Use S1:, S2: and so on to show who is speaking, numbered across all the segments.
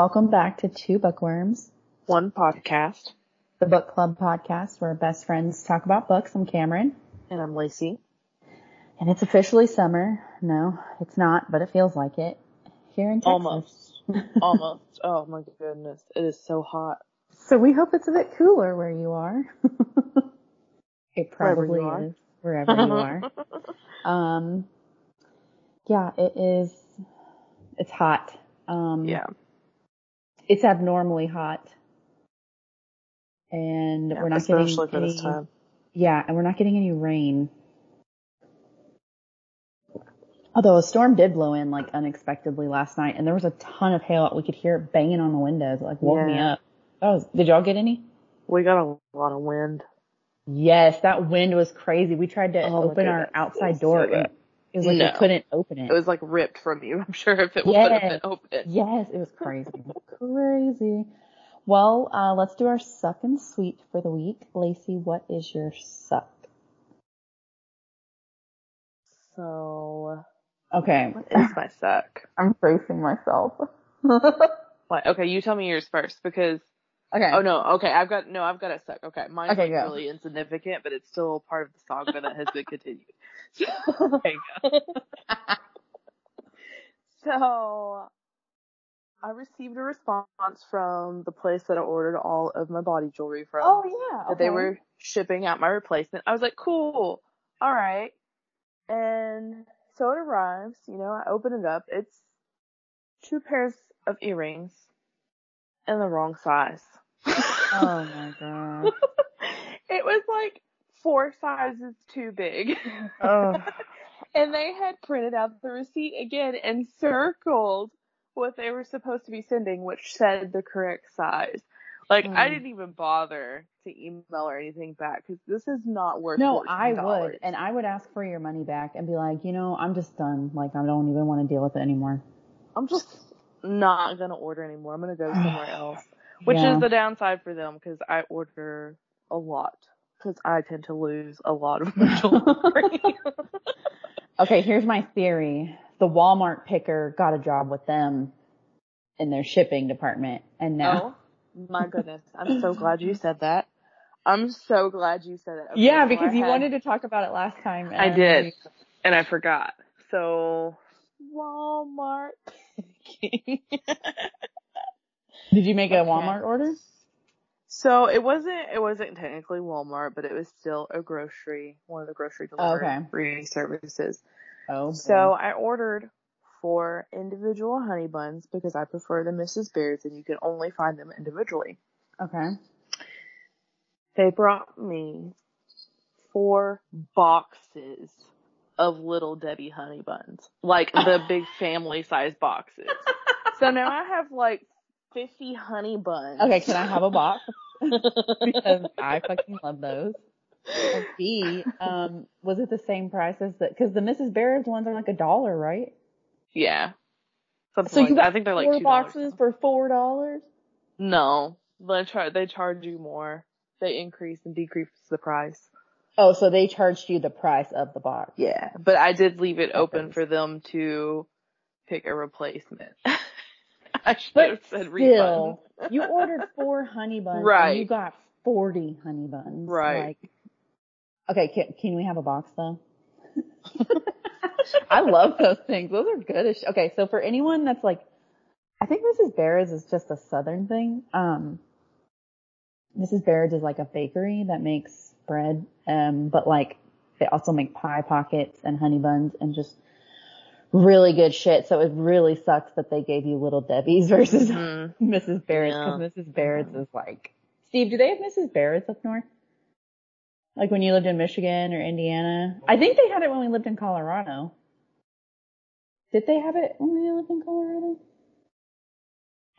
S1: Welcome back to Two Bookworms,
S2: One podcast.
S1: the book club podcast where best friends talk about books. I'm Cameron,
S2: And I'm Lacey.
S1: and it's officially summer. No, it's not, but it feels like it here in Texas.
S2: Almost. Almost. Oh my goodness. It is so hot.
S1: So we hope it's a bit cooler where you are. it probably
S2: are.
S1: is wherever you are. Um, yeah, it is. It's hot. Um,
S2: yeah.
S1: It's abnormally hot, and
S2: yeah,
S1: we're not getting any. Yeah, and we're not getting any rain. Although a storm did blow in like unexpectedly last night, and there was a ton of hail. We could hear it banging on the windows. It, like woke me up. That was. Did y'all get any?
S2: We got a lot of wind.
S1: Yes, that wind was crazy. We tried to
S2: Oh
S1: open our outside door,
S2: so
S1: and. It was like
S2: No.
S1: we couldn't open it.
S2: It was like ripped from you. I'm sure if it would
S1: Yes.
S2: have been open.
S1: Yes, it was crazy. crazy. Well, uh, let's do our suck and sweet for the week. Lacey, what is your suck?
S2: So,
S1: Okay.
S2: what is my suck?
S1: I'm bracing myself.
S2: What? Okay, you tell me yours first because,
S1: okay.
S2: oh no, okay, I've got, no, I've got a suck. Okay, mine's
S1: Okay,
S2: like really insignificant, but it's still part of the saga that has been continued.
S1: Go.
S2: So, I received a response from the place that I ordered all of my body jewelry from.
S1: Oh yeah.
S2: That they were shipping out my replacement. I was like, cool. All right. And so it arrives, you know, I open it up. It's two pairs of earrings in the wrong size.
S1: Oh my god.
S2: it was like four sizes too big.
S1: Oh.
S2: and they had printed out the receipt again and circled what they were supposed to be sending, which said the correct size. Like, I
S1: Mm.
S2: didn't even bother to email or anything back because this is not worth it.
S1: No, I
S2: $14.
S1: would, and I would ask for your money back and be like, you know, I'm just done. Like, I don't even want to deal with it anymore.
S2: I'm just not gonna order anymore. I'm gonna go somewhere else. Which
S1: Yeah.
S2: is the downside for them because I order a lot. Because I tend to lose a lot of my jewelry.
S1: Okay, here's my theory. The Walmart picker got a job with them in their shipping department, and now.
S2: oh my goodness. I'm so glad you said that. I'm so glad you said that. Okay,
S1: yeah, because you
S2: had-
S1: wanted to talk about it last time.
S2: I did. And I forgot. So, Walmart.
S1: Did you make a Walmart order?
S2: So it wasn't it wasn't technically Walmart, but it was still a grocery, one of the grocery delivery services.
S1: Oh, boy.
S2: So I ordered four individual honey buns because I prefer the Mrs. Baird's and you can only find them individually.
S1: okay.
S2: They brought me four boxes of little Debbie honey buns. Like the big family size boxes. So now I have like 50 honey buns.
S1: Okay, can I have a box? because I fucking love those. And B, um, was it the same price as the? Because the Mrs. Baird's ones are like a dollar, right?
S2: Yeah. Something
S1: So
S2: like
S1: you got
S2: I think they're like
S1: four
S2: two
S1: boxes for four dollars.
S2: No, they char- they charge you more. They increase and decrease the price.
S1: Oh, so they charged you the price of the box.
S2: Yeah, but I did leave it open
S1: Okay.
S2: for them to pick a replacement. I should
S1: But
S2: have said refund.
S1: still, you ordered four honey buns,
S2: Right.
S1: And you got forty honey buns,
S2: Right.
S1: Like, okay, can, can we have a box though? I love those things. Those are good Okay, so for anyone that's like, I think Mrs. Baird's is just a southern thing. Um, Mrs. Baird's is like a bakery that makes bread, um, but like they also make pie pockets and honey buns and just really good shit. So it really sucks that they gave you little Debbie's versus
S2: Mhm.
S1: Mrs. Baird's
S2: Yeah.
S1: because Mrs. Baird's is like, Steve, do they have Mrs. Baird's up north? Like when you lived in Michigan or Indiana? I think they had it when we lived in Colorado. Did they have it when we lived in Colorado?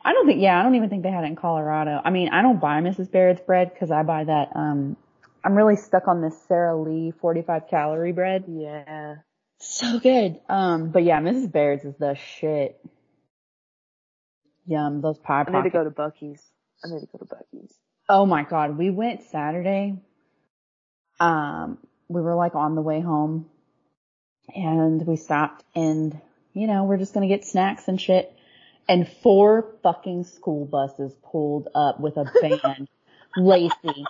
S1: I don't think, yeah, I don't even think they had it in Colorado. I mean, I don't buy Mrs. Baird's bread because I buy that, um, I'm really stuck on this Sara Lee 45 calorie bread.
S2: Yeah.
S1: So good. Um, but yeah, Mrs. Baird's is the shit. Yum, those pie
S2: I need to go to Buc-ee's. I need to go to Buc-ee's.
S1: Oh my god, we went Saturday. Um, we were like on the way home and we stopped and, you know, we're just gonna get snacks and shit. and four fucking school buses pulled up with a band. Lacey.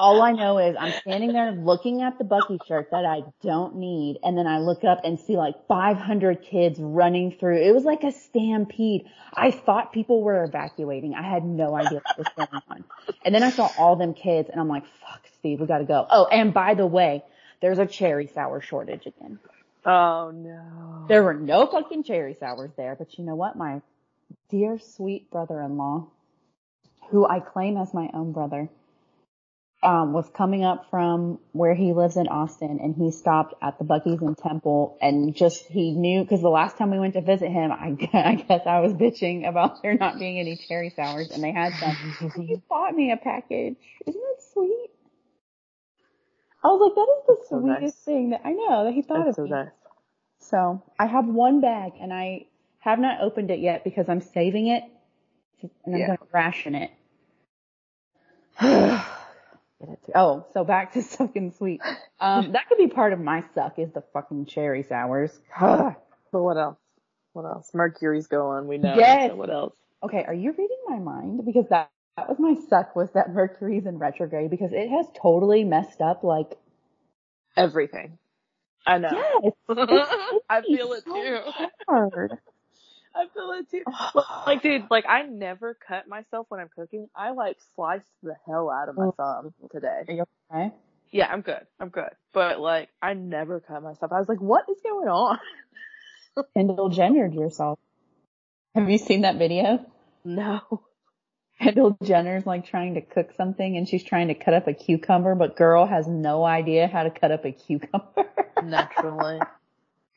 S1: All I know is I'm standing there looking at the Buc-ee shirt that I don't need, and then I look up and see like 500 kids running through. It was like a stampede. I thought people were evacuating. I had no idea what was going on. And then I saw all them kids, and I'm like, "Fuck, Steve, we gotta go." Oh, and by the way, there's a cherry sour shortage again.
S2: Oh no.
S1: There were no fucking cherry sours there, but you know what? My dear sweet brother-in-law, who I claim as my own brother, um, was coming up from where he lives in Austin and he stopped at the Buc-ee's in Temple and just, he knew, cause the last time we went to visit him, I, I guess I was bitching about there not being any cherry sours and they had some. he bought me a package. Isn't that sweet? I was like, that is the
S2: so
S1: sweetest
S2: nice.
S1: thing that I know that he thought
S2: That's
S1: of
S2: so
S1: me.
S2: nice.
S1: So I have one bag and I have not opened it yet because I'm saving it and I'm
S2: Yeah.
S1: going to ration it. Get it to- oh, so back to sucking sweet. Um, that could be part of my suck is the fucking cherry sours.
S2: But what else? What else? Mercury's going, we know.
S1: Yes.
S2: So what else?
S1: okay, are you reading my mind? Because that, that was my suck was that Mercury's in retrograde because it has totally messed up like,
S2: Everything. I know.
S1: yes,
S2: I feel it
S1: so
S2: too.
S1: hard.
S2: I feel it too. Like, dude, like I never cut myself when I'm cooking. I like sliced the hell out of my
S1: Oh.
S2: thumb today.
S1: Are you okay?
S2: Yeah, I'm good. I'm good. But like, I never cut myself. I was like, what is going on?
S1: Kendall Jennered yourself. Have you seen that video?
S2: No.
S1: Kendall Jenner's like trying to cook something and she's trying to cut up a cucumber, but girl has no idea how to cut up a cucumber.
S2: Naturally.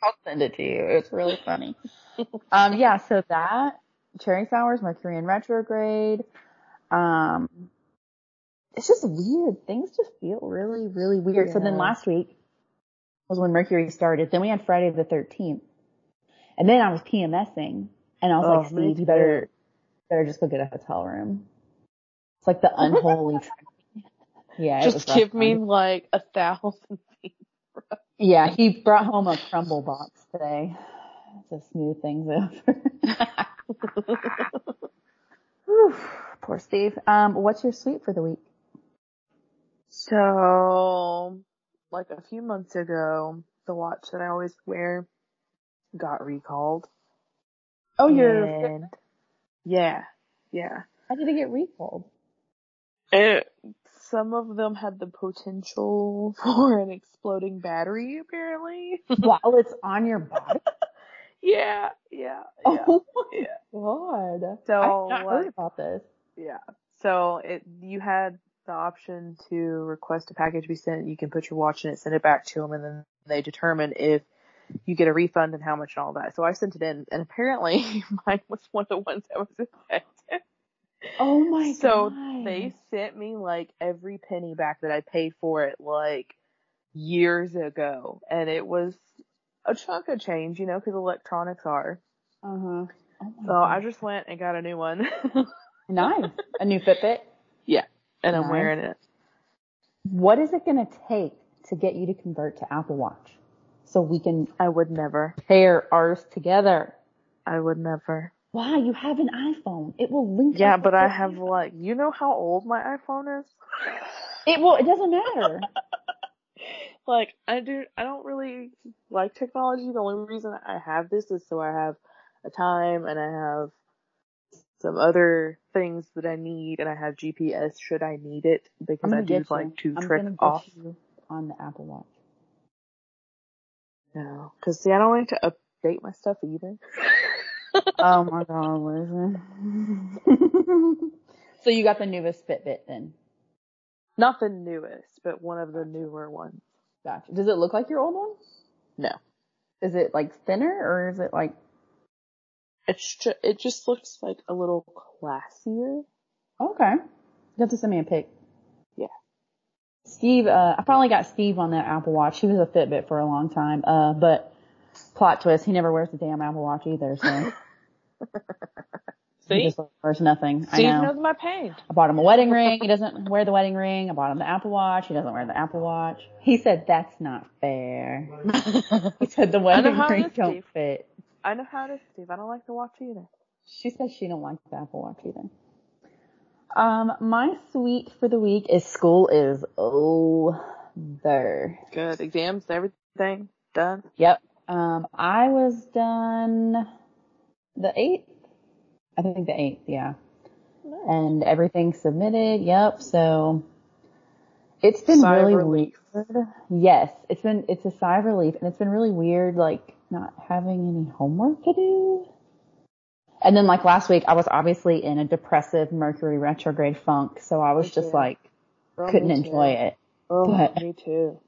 S1: I'll send it to you. It's really funny. um, yeah, so that cherry sours, Mercury in retrograde. Um, it's just weird. Things just feel really, really weird. So then last week was when Mercury started. Then we had Friday the 13th. And then I was PMSing and I was
S2: Oh,
S1: like, Steve, you better, better just go get a hotel room. It's like the unholy. yeah.
S2: Just give me like a thousand.
S1: Yeah, he brought home a crumble box today to smooth things over. Whew, Poor Steve. Um, what's your sweet for the week?
S2: So, like a few months ago, the watch that I always wear got recalled.
S1: Oh, your.
S2: And yeah, yeah.
S1: How did it get recalled?
S2: It, some of them had the potential for an exploding battery, apparently.
S1: While it's on your body.
S2: yeah, yeah, oh yeah,
S1: Oh my
S2: yeah,
S1: god.
S2: So,
S1: I've not heard
S2: like-
S1: about this.
S2: yeah. So it, you had the option to request a package be sent. You can put your watch in it, send it back to them, and then they determine if you get a refund and how much and all that. So I sent it in, and apparently mine was one of the ones that was affected.
S1: Oh my
S2: so
S1: god.
S2: they sent me like every penny back that I paid for it like years ago, and it was a chunk of change, you know, because electronics are.
S1: Uh huh. Oh
S2: So I just went and got a new one,
S1: nice. A new Fitbit. Yeah.
S2: And I'm wearing it.
S1: What is it going to take to get you to convert to Apple Watch so we can
S2: I would never.
S1: pair ours together?
S2: I would never.
S1: Why? You have an iPhone. It will link.
S2: Yeah, but I have
S1: iPhone.
S2: like, you know how old my iPhone is?
S1: It will. It doesn't matter.
S2: Like, I do, I don't really like technology. The only reason I have this is so I have a time and I have some other things that I need and I have GPS should I need it because I do
S1: get
S2: like to
S1: I'm
S2: trick off.
S1: on the Apple Watch.
S2: No, cause see, I don't like to update my stuff either.
S1: oh my god, listen. so you got the newest Fitbit then?
S2: Not the newest, but one of the newer ones.
S1: Gotcha. Does it look like your old one?
S2: No.
S1: Is it like thinner or is it like?
S2: It's ju- it just looks like a little classier.
S1: Okay. You have to send me a pic.
S2: Yeah.
S1: Steve, uh, I finally got Steve on that Apple Watch. He was a Fitbit for a long time, uh, but plot twist, he never wears the damn Apple Watch either, so. he
S2: See?
S1: just wears nothing. I
S2: Steve
S1: know.
S2: knows my pain.
S1: I bought him a wedding ring. He doesn't wear the wedding ring. I bought him the Apple Watch. He doesn't wear the Apple Watch. He said that's not fair. He said the wedding ring don't
S2: Steve.
S1: fit.
S2: I know how it is, Steve. I don't like to watch either.
S1: She says she don't like the Apple Watch either. Um, my sweet for the week is school is over.
S2: Good. Exams, everything done.
S1: Yep. Um, I was done the eighth. I think the eighth, yeah. And everything submitted. Yep. So it's been
S2: Sigh
S1: really
S2: relief.
S1: weird. Yes, it's been it's a sigh of relief, and it's been really weird, like not having any homework to do. And then like last week, I was obviously in a depressive Mercury retrograde funk, so I was
S2: Me
S1: just
S2: too.
S1: like couldn't enjoy it.
S2: Oh,
S1: But-
S2: me too.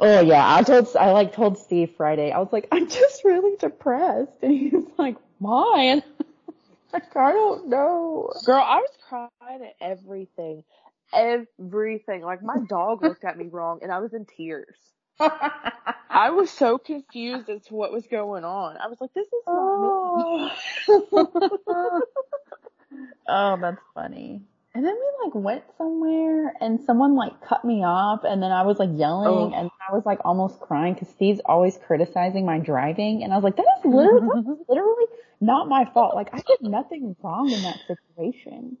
S1: Oh yeah, I told I like told Steve Friday. I was like, I'm just really depressed, and he was like, And like, I don't know.
S2: Girl, I was crying at everything. Everything. Like my dog looked at me wrong and I was in tears. I was so confused as to what was going on. I was like, this is not me.
S1: oh. oh, that's funny. And then we like went somewhere and someone like cut me off and then I was like yelling
S2: Oh.
S1: and I was like almost crying because Steve's always criticizing my driving and I was like, that is literally, literally not my fault. Like I did nothing wrong in that situation.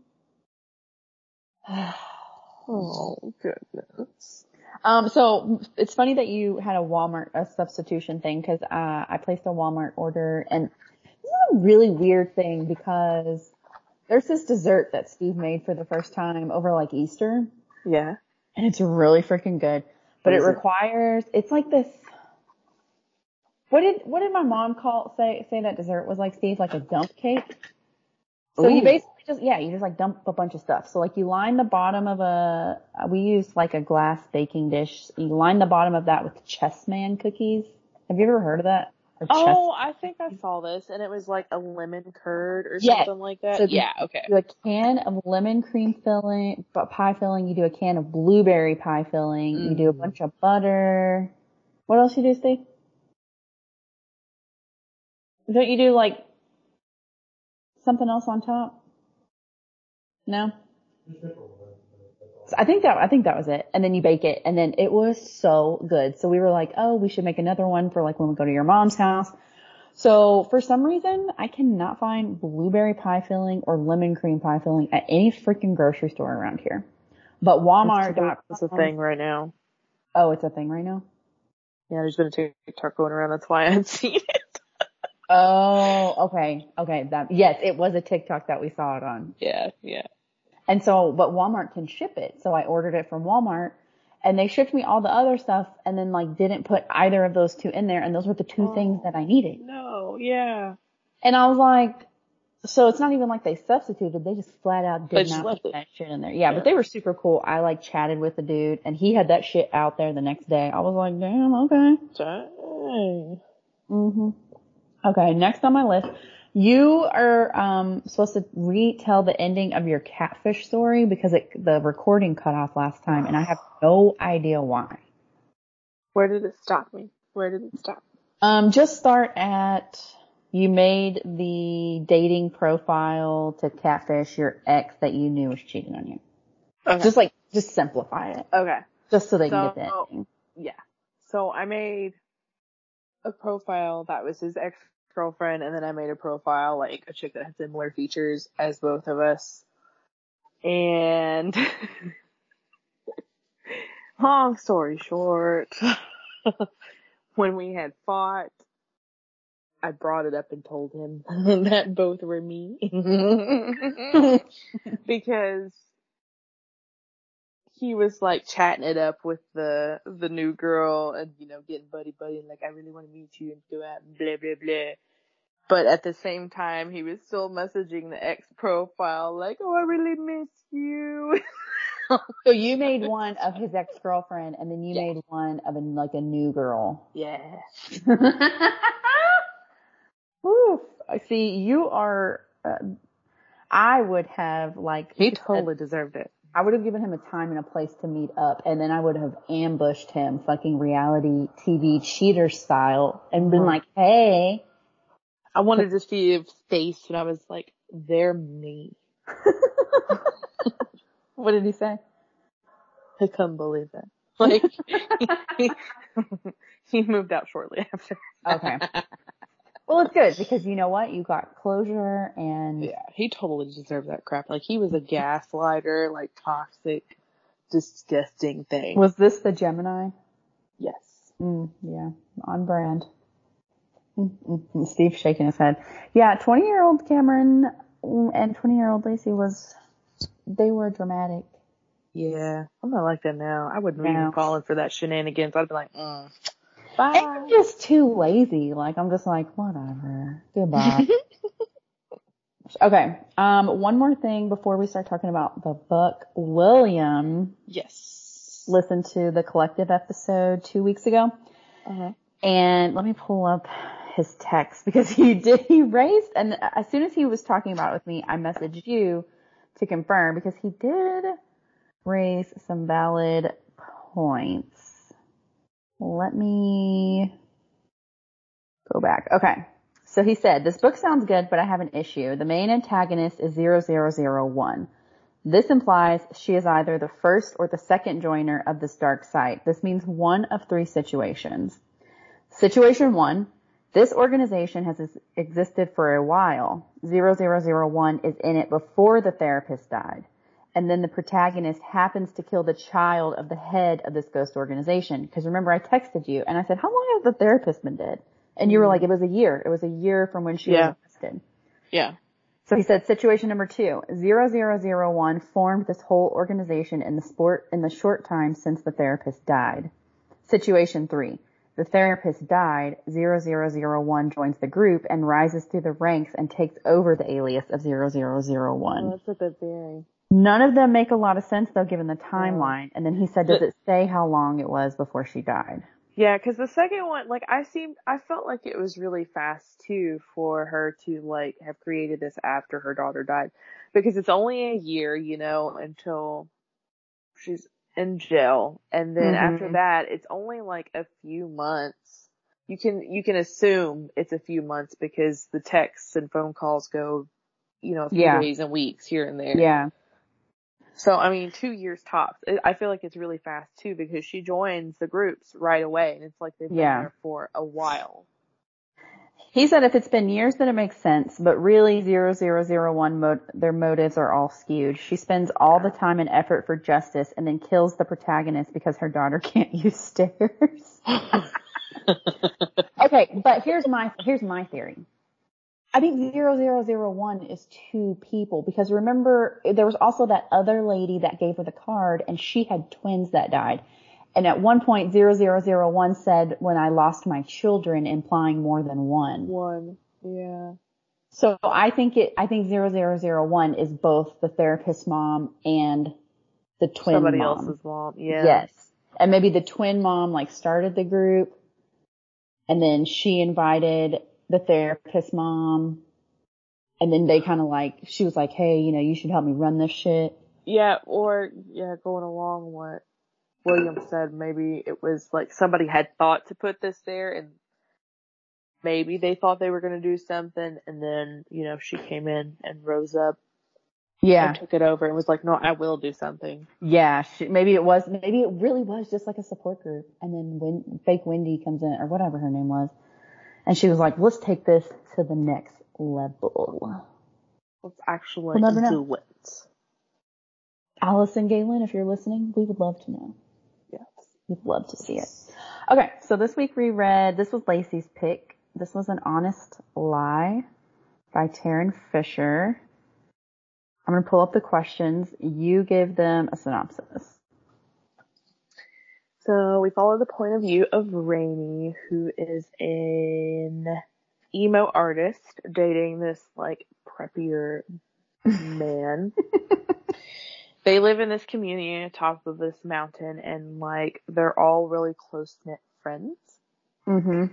S2: Oh, goodness.
S1: Um, so it's funny that you had a Walmart a substitution thing because uh, I placed a Walmart order, and this is a really weird thing because there's this dessert that Steve made for the first time over like Easter,
S2: Yeah.
S1: and it's really freaking good. But it
S2: it?
S1: requires it's like this. What did what did my mom call say say that dessert was like Steve like a dump cake? So you basically just yeah you just like dump a bunch of stuff. So like you line the bottom of a uh, we use like a glass baking dish. You line the bottom of that with Chessmen cookies. Have you ever heard of that?
S2: Oh, I think I saw this and it was like a lemon curd or
S1: Yes.
S2: something like that.
S1: So
S2: yeah, okay.
S1: You do a can of lemon cream filling, bu- pie filling. You do a can of blueberry pie filling. You do a
S2: Mm.
S1: bunch of butter. What else you do, Steve? Don't you do like something else on top? No. So I think that I think that was it. And then you bake it, and then it was so good. So we were like, oh, we should make another one for like when we go to your mom's house. So for some reason, I cannot find blueberry pie filling or lemon cream pie filling at any freaking grocery store around here. But Walmart.
S2: That's a thing right now.
S1: Oh, it's a thing right now.
S2: Yeah, there's been a TikTok going around. That's why I had seen it.
S1: Oh, okay, okay. That yes, it was a TikTok that we saw it on.
S2: Yeah, yeah.
S1: And so, but Walmart can ship it. So I ordered it from Walmart and they shipped me all the other stuff and then like didn't put either of those two in there. And those were the two
S2: Oh.
S1: things that I needed.
S2: No, yeah.
S1: And I was like, so it's not even like they substituted. They just flat out did not put that shit in there. Yeah,
S2: Yeah.
S1: but they were super cool. I like chatted with the dude and he had that shit out there the next day. I was like, damn, okay.
S2: Dang.
S1: hmm Okay, next on my list, you are um, supposed to retell the ending of your catfish story because it, the recording cut off last time, and I have no idea why.
S2: Where did it stop me? Where did it stop?
S1: Um, just start at you made the dating profile to catfish your ex that you knew was cheating on you.
S2: Okay.
S1: Just like just simplify it,
S2: okay.
S1: just so they can get the ending.
S2: Yeah. So I made a profile that was his ex girlfriend, and then I made a profile like a chick that had similar features as both of us. And long story short, when we had fought, I brought it up and told him that both were me. because he was like chatting it up with the the new girl and you know getting buddy buddy and like I really want to meet you and go out and blah blah blah. But at the same time, he was still messaging the ex profile like, "Oh, I really miss you."
S1: So you made one of his ex girlfriend, and then you made one of a, like a new girl.
S2: yeah.
S1: Oof. I see. You are. Uh, I would have like.
S2: He totally deserved it.
S1: I would have given him a time and a place to meet up, and then I would have ambushed him, fucking reality TV cheater style, and been like, "Hey."
S2: I wanted to see his face, and I was like, "They're me."
S1: What did he say?
S2: I couldn't believe it. Like he, he moved out shortly after.
S1: Okay. Well, it's good because you know what? You got closure and
S2: Yeah, he totally deserved that crap. Like he was a gaslighter, like toxic, disgusting thing.
S1: was this the Gemini?
S2: yes.
S1: Mm, yeah, on brand. Mm. Shaking his head. Yeah, 20 year old Cameron and 20 year old Lacey was, they were dramatic.
S2: Yeah, I'm not like that now. I wouldn't
S1: No.
S2: even fallen for that shenanigans. I'd be like, mm,
S1: And. I'm just too lazy. Like, I'm just like, whatever. Goodbye. okay. Um, one more thing before we start talking about the book. William
S2: yes.
S1: listened to the collective episode two weeks ago.
S2: Uh-huh.
S1: And let me pull up his text because he did, he raised, and as soon as he was talking about it with me, I messaged you to confirm because he did raise some valid points. Let me go back. Okay. So he said, this book sounds good, but I have an issue. The main antagonist is 0001. This implies she is either the first or the second joiner of this dark site. This means one of three situations. Situation one, this organization has existed for a while. 0001 is in it before the therapist died. And then the protagonist happens to kill the child of the head of this ghost organization. Because remember, I texted you and I said, how long has the therapist been dead? And you were like, mm. it was a year. It was a year from when she
S2: Yeah.
S1: was arrested.
S2: Yeah.
S1: So he said situation number two, 0001 formed this whole organization in the sport in the short time since the therapist died. Situation three, the therapist died, 0001 joins the group and rises through the ranks and takes over the alias of 0001.
S2: Oh, that's a good theory.
S1: None of them make a lot of sense though given the timeline. And then he said, does it say how long it was before she died?
S2: Yeah, because the second one, like I seemed, I felt like it was really fast too for her to like have created this after her daughter died, because it's only a year, you know, until she's in jail, and then after
S1: Mhm.
S2: that, it's only like a few months. You can you can assume it's a few months because the texts and phone calls go, you know, a few
S1: Yeah.
S2: days and weeks here and there.
S1: Yeah.
S2: So I mean, two years tops. I- feel like it's really fast too because she joins the groups right away, and it's like they've been
S1: Yeah.
S2: there for a while.
S1: He said if it's been years then it makes sense, but really 0001 mo- their motives are all skewed. She spends all the time and effort for justice and then kills the protagonist because her daughter can't use stairs. okay, but here's my here's my theory. I think 0001 is two people because remember there was also that other lady that gave her the card and she had twins that died. And at one point 0001 said when I lost my children implying more than one.
S2: One, yeah.
S1: So I think it I think 0001 is both the therapist mom and the twin
S2: Somebody
S1: mom.
S2: else's mom. Yeah.
S1: Yes. And maybe the twin mom like started the group and then she invited the therapist mom and then they kind of like, she was like, hey, you know, you should help me run this shit.
S2: Yeah, or yeah, going along what William said, maybe it was like somebody had thought to put this there and maybe they thought they were going to do something and then, you know, she came in and rose up
S1: Yeah.
S2: and took it over and was like, no, I will do something.
S1: Yeah. She, maybe it was, maybe it really was just like a support group. And then when fake Wendy comes in or whatever her name was. And she was like, let's take this to the next level.
S2: Let's actually
S1: We'll
S2: do it.
S1: Alison Gaylin, if you're listening, we would love to know.
S2: Yes.
S1: We'd love to see it. Okay, so this week we read, this was Lacey's pick. This was An Honest Lie by Tarryn Fisher. I'm going to pull up the questions. You give them a synopsis.
S2: So we follow the point of view of Rainey, who is an emo artist dating this like preppier man. they live in this community on top of this mountain and like they're all really close knit friends.
S1: Mm-hmm.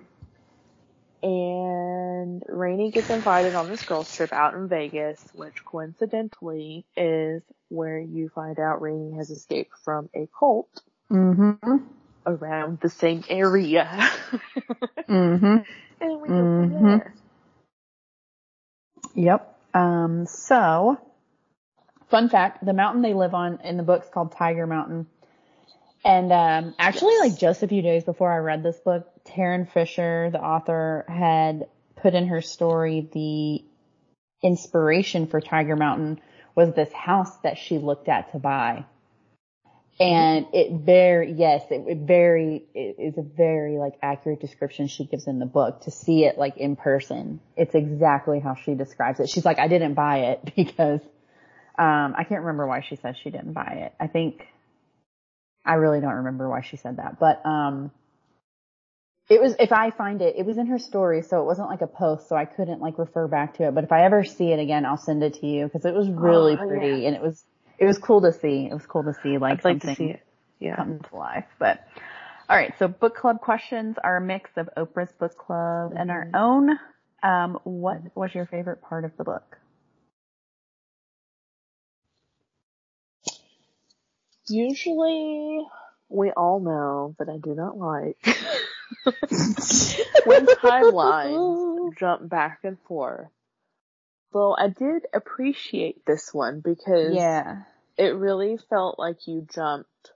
S2: And Rainey gets invited on this girls trip out in Vegas, which coincidentally is where you find out Rainey has escaped from a cult
S1: Mm-hmm.
S2: around the same area.
S1: Mm-hmm.
S2: and we go
S1: Mhm.
S2: from there.
S1: Yep. Um, so, fun fact, the mountain they live on in the book's called Tiger Mountain. And, um, actually like just a few days before I read this book, Tarryn Fisher, the author, had put in her story the inspiration for Tiger Mountain was this house that she looked at to buy. And it very, yes, it, it very, it is a very like accurate description she gives in the book to see it like in person. It's exactly how she describes it. She's like, I didn't buy it because, um, I can't remember why she says she didn't buy it. I think, I really don't remember why she said that, but, um, it was, if I find it, it was in her story, so it wasn't like a post, so I couldn't like refer back to it. But if I ever see it again, I'll send it to you because it was really
S2: Oh,
S1: pretty
S2: yeah.
S1: and it was, it was cool to see. It was cool to see like
S2: like
S1: something
S2: to see. Yeah.
S1: come to life. But all right, so book club questions are a mix of Oprah's book club and our
S2: Mhm.
S1: own. Um, what was your favorite part of the book?
S2: Usually, we all know that I do not like when timelines jump back and forth. Though I did appreciate this one because
S1: Yeah.
S2: it really felt like you jumped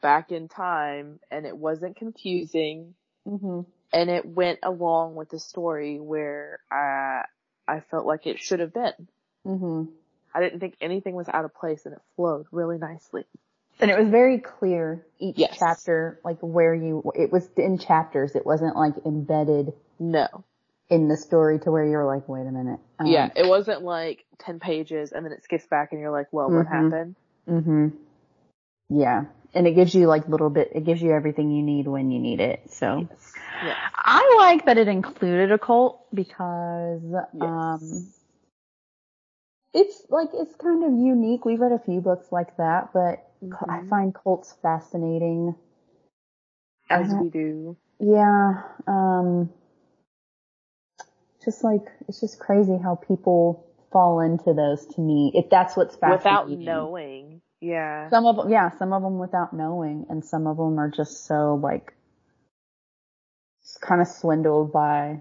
S2: back in time and it wasn't confusing
S1: Mhm.
S2: and it went along with the story where I I felt like it should have been.
S1: Mhm.
S2: I didn't think anything was out of place and it flowed really nicely.
S1: And it was very clear each
S2: Yes.
S1: chapter, like where you, it was in chapters. It wasn't like embedded
S2: No.
S1: In the story to where you're like, wait a minute. Um,
S2: yeah, it wasn't like 10 pages and then it skips back and you're like, well, what
S1: Mhm.
S2: happened?
S1: Mhm. Yeah. And it gives you like little bit, it gives you everything you need when you need it. So.
S2: Yes. Yes.
S1: I like that it included a cult because um it's like it's kind of unique. We've read a few books like that, but cu- I find cults fascinating.
S2: As we do.
S1: Yeah, um just like it's just crazy how people fall into those to me. If that's what's fascinating.
S2: Without knowing. Yeah.
S1: Some of them, yeah, some of them without knowing, and some of them are just so like kind of swindled by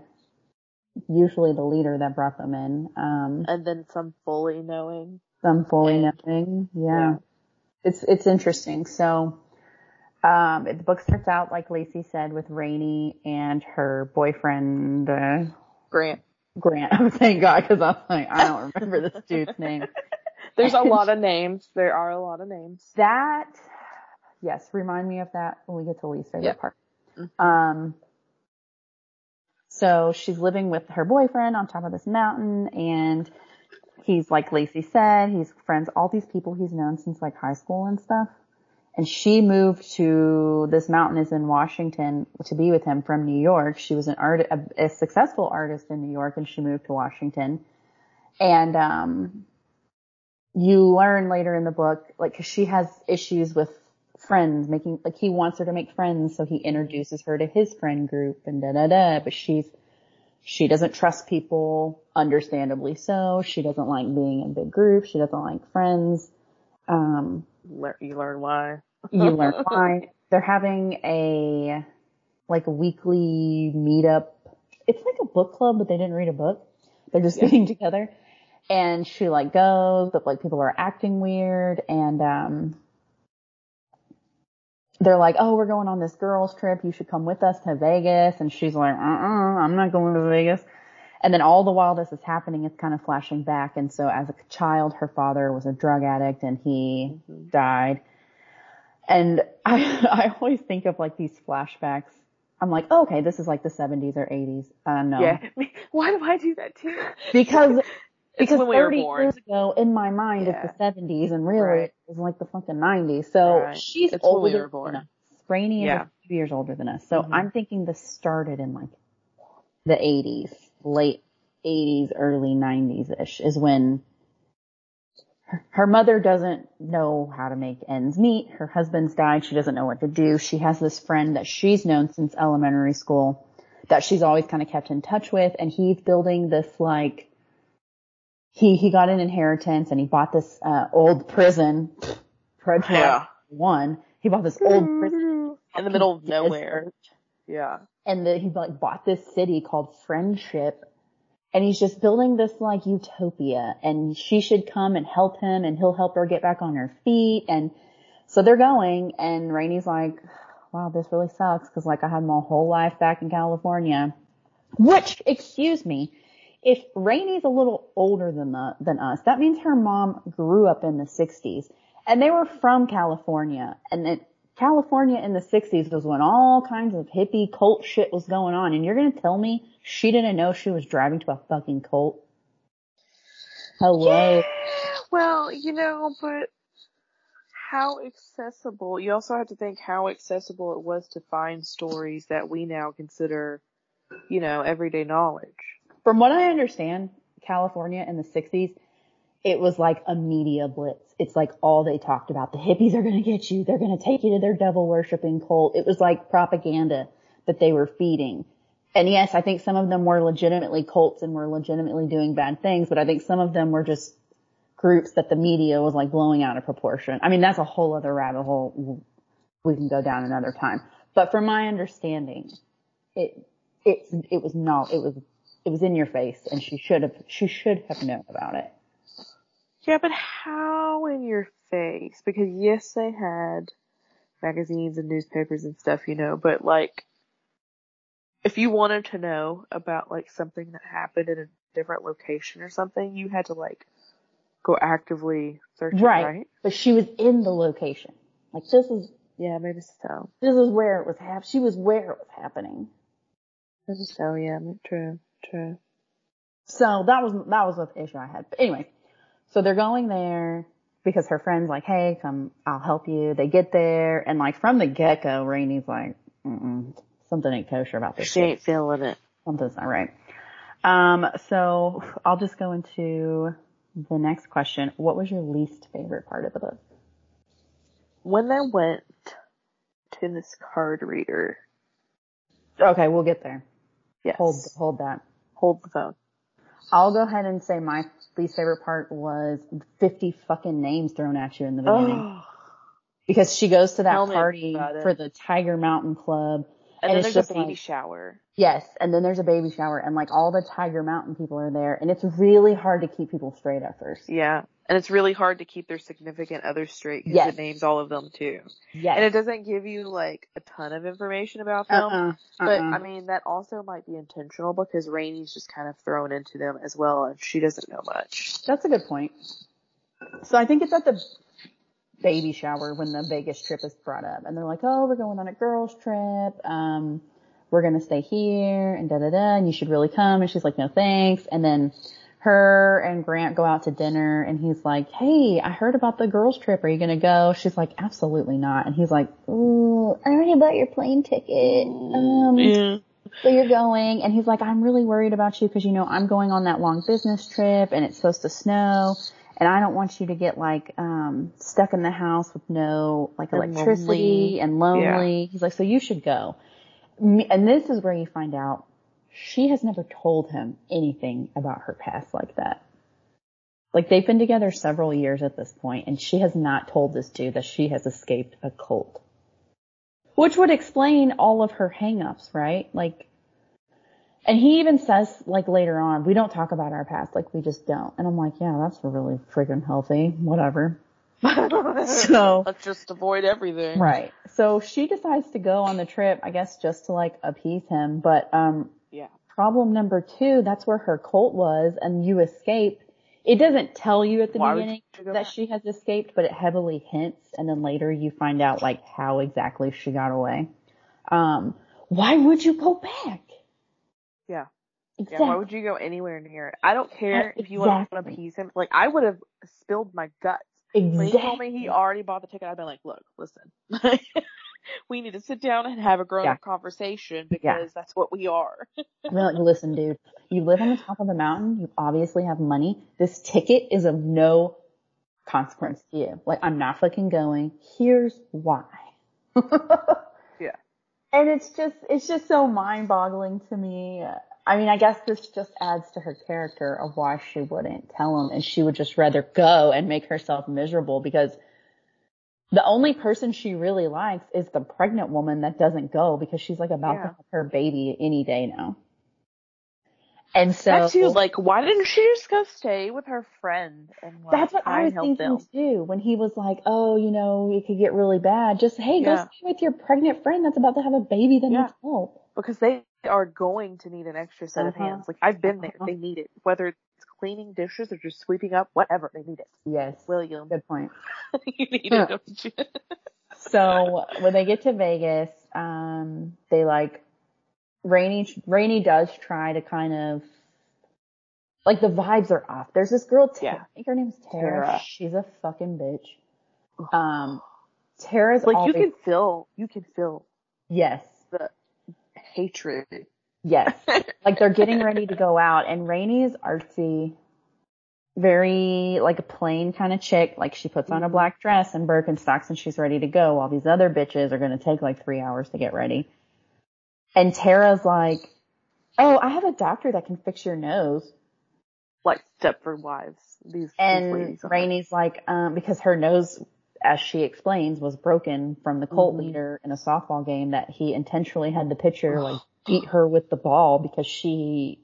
S1: usually the leader that brought them in. Um,
S2: And then some fully knowing.
S1: some fully
S2: and-
S1: knowing, yeah.
S2: yeah.
S1: It's it's interesting. So, um, the book starts out like Lacey said with Rainey and her boyfriend uh,
S2: Grant.
S1: Grant. I'm saying God because I'm like I don't remember this dude's name.
S2: There's a lot of names. There are a lot of names.
S1: That, yes, remind me of that when we get to Lee's favorite
S2: Yeah.
S1: part. Um, so she's living with her boyfriend on top of this mountain and he's like Lacey said, he's friends, all these people he's known since like high school and stuff. And she moved to this mountain is in Washington to be with him from New York. She was an art, a, a successful artist in New York and she moved to Washington. And, um, you learn later in the book, like, cause she has issues with friends making, like he wants her to make friends, so he introduces her to his friend group and da da da, but she's, she doesn't trust people, understandably so. She doesn't like being in big groups. She doesn't like friends. Um,
S2: You learn why.
S1: You learn why. They're having a, like a weekly meetup. It's like a book club, but they didn't read a book. They're just
S2: Yeah.
S1: getting together. And she like goes, but like people are acting weird and, um, they're like, oh, we're going on this girls trip. You should come with us to Vegas. And she's like, uh-uh, I'm not going to Vegas. And then all the while this is happening, it's kind of flashing back. And so as a child, her father was a drug addict and he
S2: Mhm.
S1: died. And I, I always think of like these flashbacks. I'm like, oh, okay, this is like the 70s or 80s. Uh, no.
S2: Yeah. Why do I do that too?
S1: Because,
S2: It's
S1: because
S2: when we were
S1: 30
S2: born.
S1: years ago in my mind
S2: Yeah.
S1: it's the 70s and really
S2: Right.
S1: it was like the fucking 90s. So
S2: Right.
S1: she's
S2: It's when
S1: older
S2: we were
S1: than
S2: born.
S1: us. Rainey is
S2: Yeah.
S1: a few years older than us. So
S2: Mhm.
S1: I'm thinking this started in like the 80s, late 80s, early 90s ish is when her, her mother doesn't know how to make ends meet. Her husband's died. She doesn't know what to do. She has this friend that she's known since elementary school that she's always kind of kept in touch with and he's building this like he he got an inheritance and he bought this uh old prison
S2: Yeah.
S1: one he bought this old prison
S2: In the middle of nowhere. Yeah.
S1: and the, he like bought this city called Friendship, and he's just building this like utopia. And she should come and help him, and he'll help her get back on her feet. And so they're going, and Rainey's like, "Wow, this really sucks because like I had my whole life back in California, Which, excuse me, if Rainie's a little older than the, than us, that means her mom grew up in the 60s and they were from California and then California in the 60s was when all kinds of hippie cult shit was going on and you're going to tell me she didn't know she was driving to a fucking cult? Hello.
S2: Yeah, well, you know, but how accessible, you also have to think how accessible it was to find stories that we now consider, you know, everyday knowledge.
S1: From what I understand, California in the 60s, it was like a media blitz. It's like all they talked about. The hippies are going to get you. They're going to take you to their devil worshipping cult. It was like propaganda that they were feeding. And yes, I think some of them were legitimately cults and were legitimately doing bad things, but I think some of them were just groups that the media was like blowing out of proportion. I mean, that's a whole other rabbit hole we can go down another time. But from my understanding, it, it, it was not, it was, it was in your face and she should have, she should have known about it.
S2: Yeah, but how in your face? Because yes, they had magazines and newspapers and stuff, you know, but like, if you wanted to know about like something that happened in a different location or something, you had to like go actively searching, right. right?
S1: But she was in the location. Like this is
S2: yeah, maybe so.
S1: This is where it was hap. She was where it was happening.
S2: Maybe so. Yeah, true, true.
S1: So that was that was the issue I had. But anyway, so they're going there because her friend's like, "Hey, come, I'll help you." They get there, and like from the get go, Rainie's like, Mm-mm, "Something ain't kosher about this."
S2: She ain't feeling it.
S1: Something's not right. Um, so I'll just go into the next question. What was your least favorite part of the book?
S2: When I went to this card reader.
S1: Okay, we'll get there.
S2: Yes.
S1: Hold, hold that.
S2: Hold the phone.
S1: I'll go ahead and say my least favorite part was 50 fucking names thrown at you in the beginning. Oh. Because she goes to that Tell party for the Tiger Mountain Club
S2: and, and then there's a baby like, shower.
S1: Yes, and then there's a baby shower, and like all the Tiger Mountain people are there, and it's really hard to keep people straight at first.
S2: Yeah, and it's really hard to keep their significant others straight because yes. it names all of them too. Yes. And it doesn't give you like a ton of information about them, uh-uh, uh-uh. but I mean that also might be intentional because Rainie's just kind of thrown into them as well, and she doesn't know much.
S1: That's a good point. So I think it's at the baby shower when the Vegas trip is brought up. And they're like, oh, we're going on a girls trip. Um, we're going to stay here and da da da. And you should really come. And she's like, no thanks. And then her and Grant go out to dinner and he's like, Hey, I heard about the girls trip. Are you going to go? She's like, absolutely not. And he's like, Ooh, I already bought your plane ticket. Um, yeah. So you're going and he's like, I'm really worried about you because you know, I'm going on that long business trip and it's supposed to snow and I don't want you to get like um stuck in the house with no like and electricity lonely. and lonely. Yeah. He's like, so you should go. And this is where you find out she has never told him anything about her past like that. Like they've been together several years at this point and she has not told this dude that she has escaped a cult. Which would explain all of her hangups, right? Like and he even says, like later on, we don't talk about our past, like we just don't. And I'm like, yeah, that's really friggin' healthy. Whatever.
S2: so let's just avoid everything.
S1: Right. So she decides to go on the trip, I guess just to like appease him. But um
S2: yeah.
S1: Problem number two, that's where her cult was and you escape. It doesn't tell you at the Why beginning that back? she has escaped, but it heavily hints and then later you find out like how exactly she got away. Um why would you go back?
S2: Yeah. Exactly. Yeah, why would you go anywhere near it? I don't care exactly. if you want to appease him. Like, I would have spilled my guts. Exactly. When he told me he already bought the ticket, I'd been like, look, listen. we need to sit down and have a grown up yeah. conversation because yeah. that's what we are.
S1: like, listen, dude, you live on the top of the mountain. You obviously have money. This ticket is of no consequence to you. Like, I'm not fucking going. Here's why.
S2: yeah
S1: and it's just it's just so mind boggling to me. I mean, I guess this just adds to her character of why she wouldn't tell him and she would just rather go and make herself miserable because the only person she really likes is the pregnant woman that doesn't go because she's like about yeah. to have her baby any day now. And so
S2: that too, like, why didn't she just go stay with her friend? And like,
S1: that's what I was thinking them? too. When he was like, "Oh, you know, it could get really bad. Just hey, yeah. go stay with your pregnant friend that's about to have a baby that yeah. needs help."
S2: Because they are going to need an extra set of
S1: Uh-huh.
S2: hands. Like I've been there.
S1: Uh-huh.
S2: They need it. Whether it's cleaning dishes or just sweeping up, whatever, they need it.
S1: Yes.
S2: William,
S1: Good point.
S2: you need
S1: Yeah.
S2: it, don't you?
S1: So when they get to Vegas, um, they like Rainey. Rainey does try to kind of like the vibes are off. There's this girl, Tara,
S2: Yeah.
S1: I think her name's Tara.
S2: Tara.
S1: She's a fucking bitch. Um, Tara's
S2: like
S1: always,
S2: you can feel, you can feel
S1: yes,
S2: the hatred.
S1: Yes. like they're getting ready to go out and Rainey's artsy, very like a plain kind of chick. Like she puts on a black dress and Birkenstocks and she's ready to go while these other bitches are going to take like three hours to get ready. And Tara's like, oh, I have a doctor that can fix your nose.
S2: like Stepford Wives. These, these
S1: And
S2: ladies are
S1: Rainey's like, um, because her nose, as she explains, was broken from the cult
S2: Mhm.
S1: leader in a softball game that he intentionally had the pitcher like beat her with the ball because she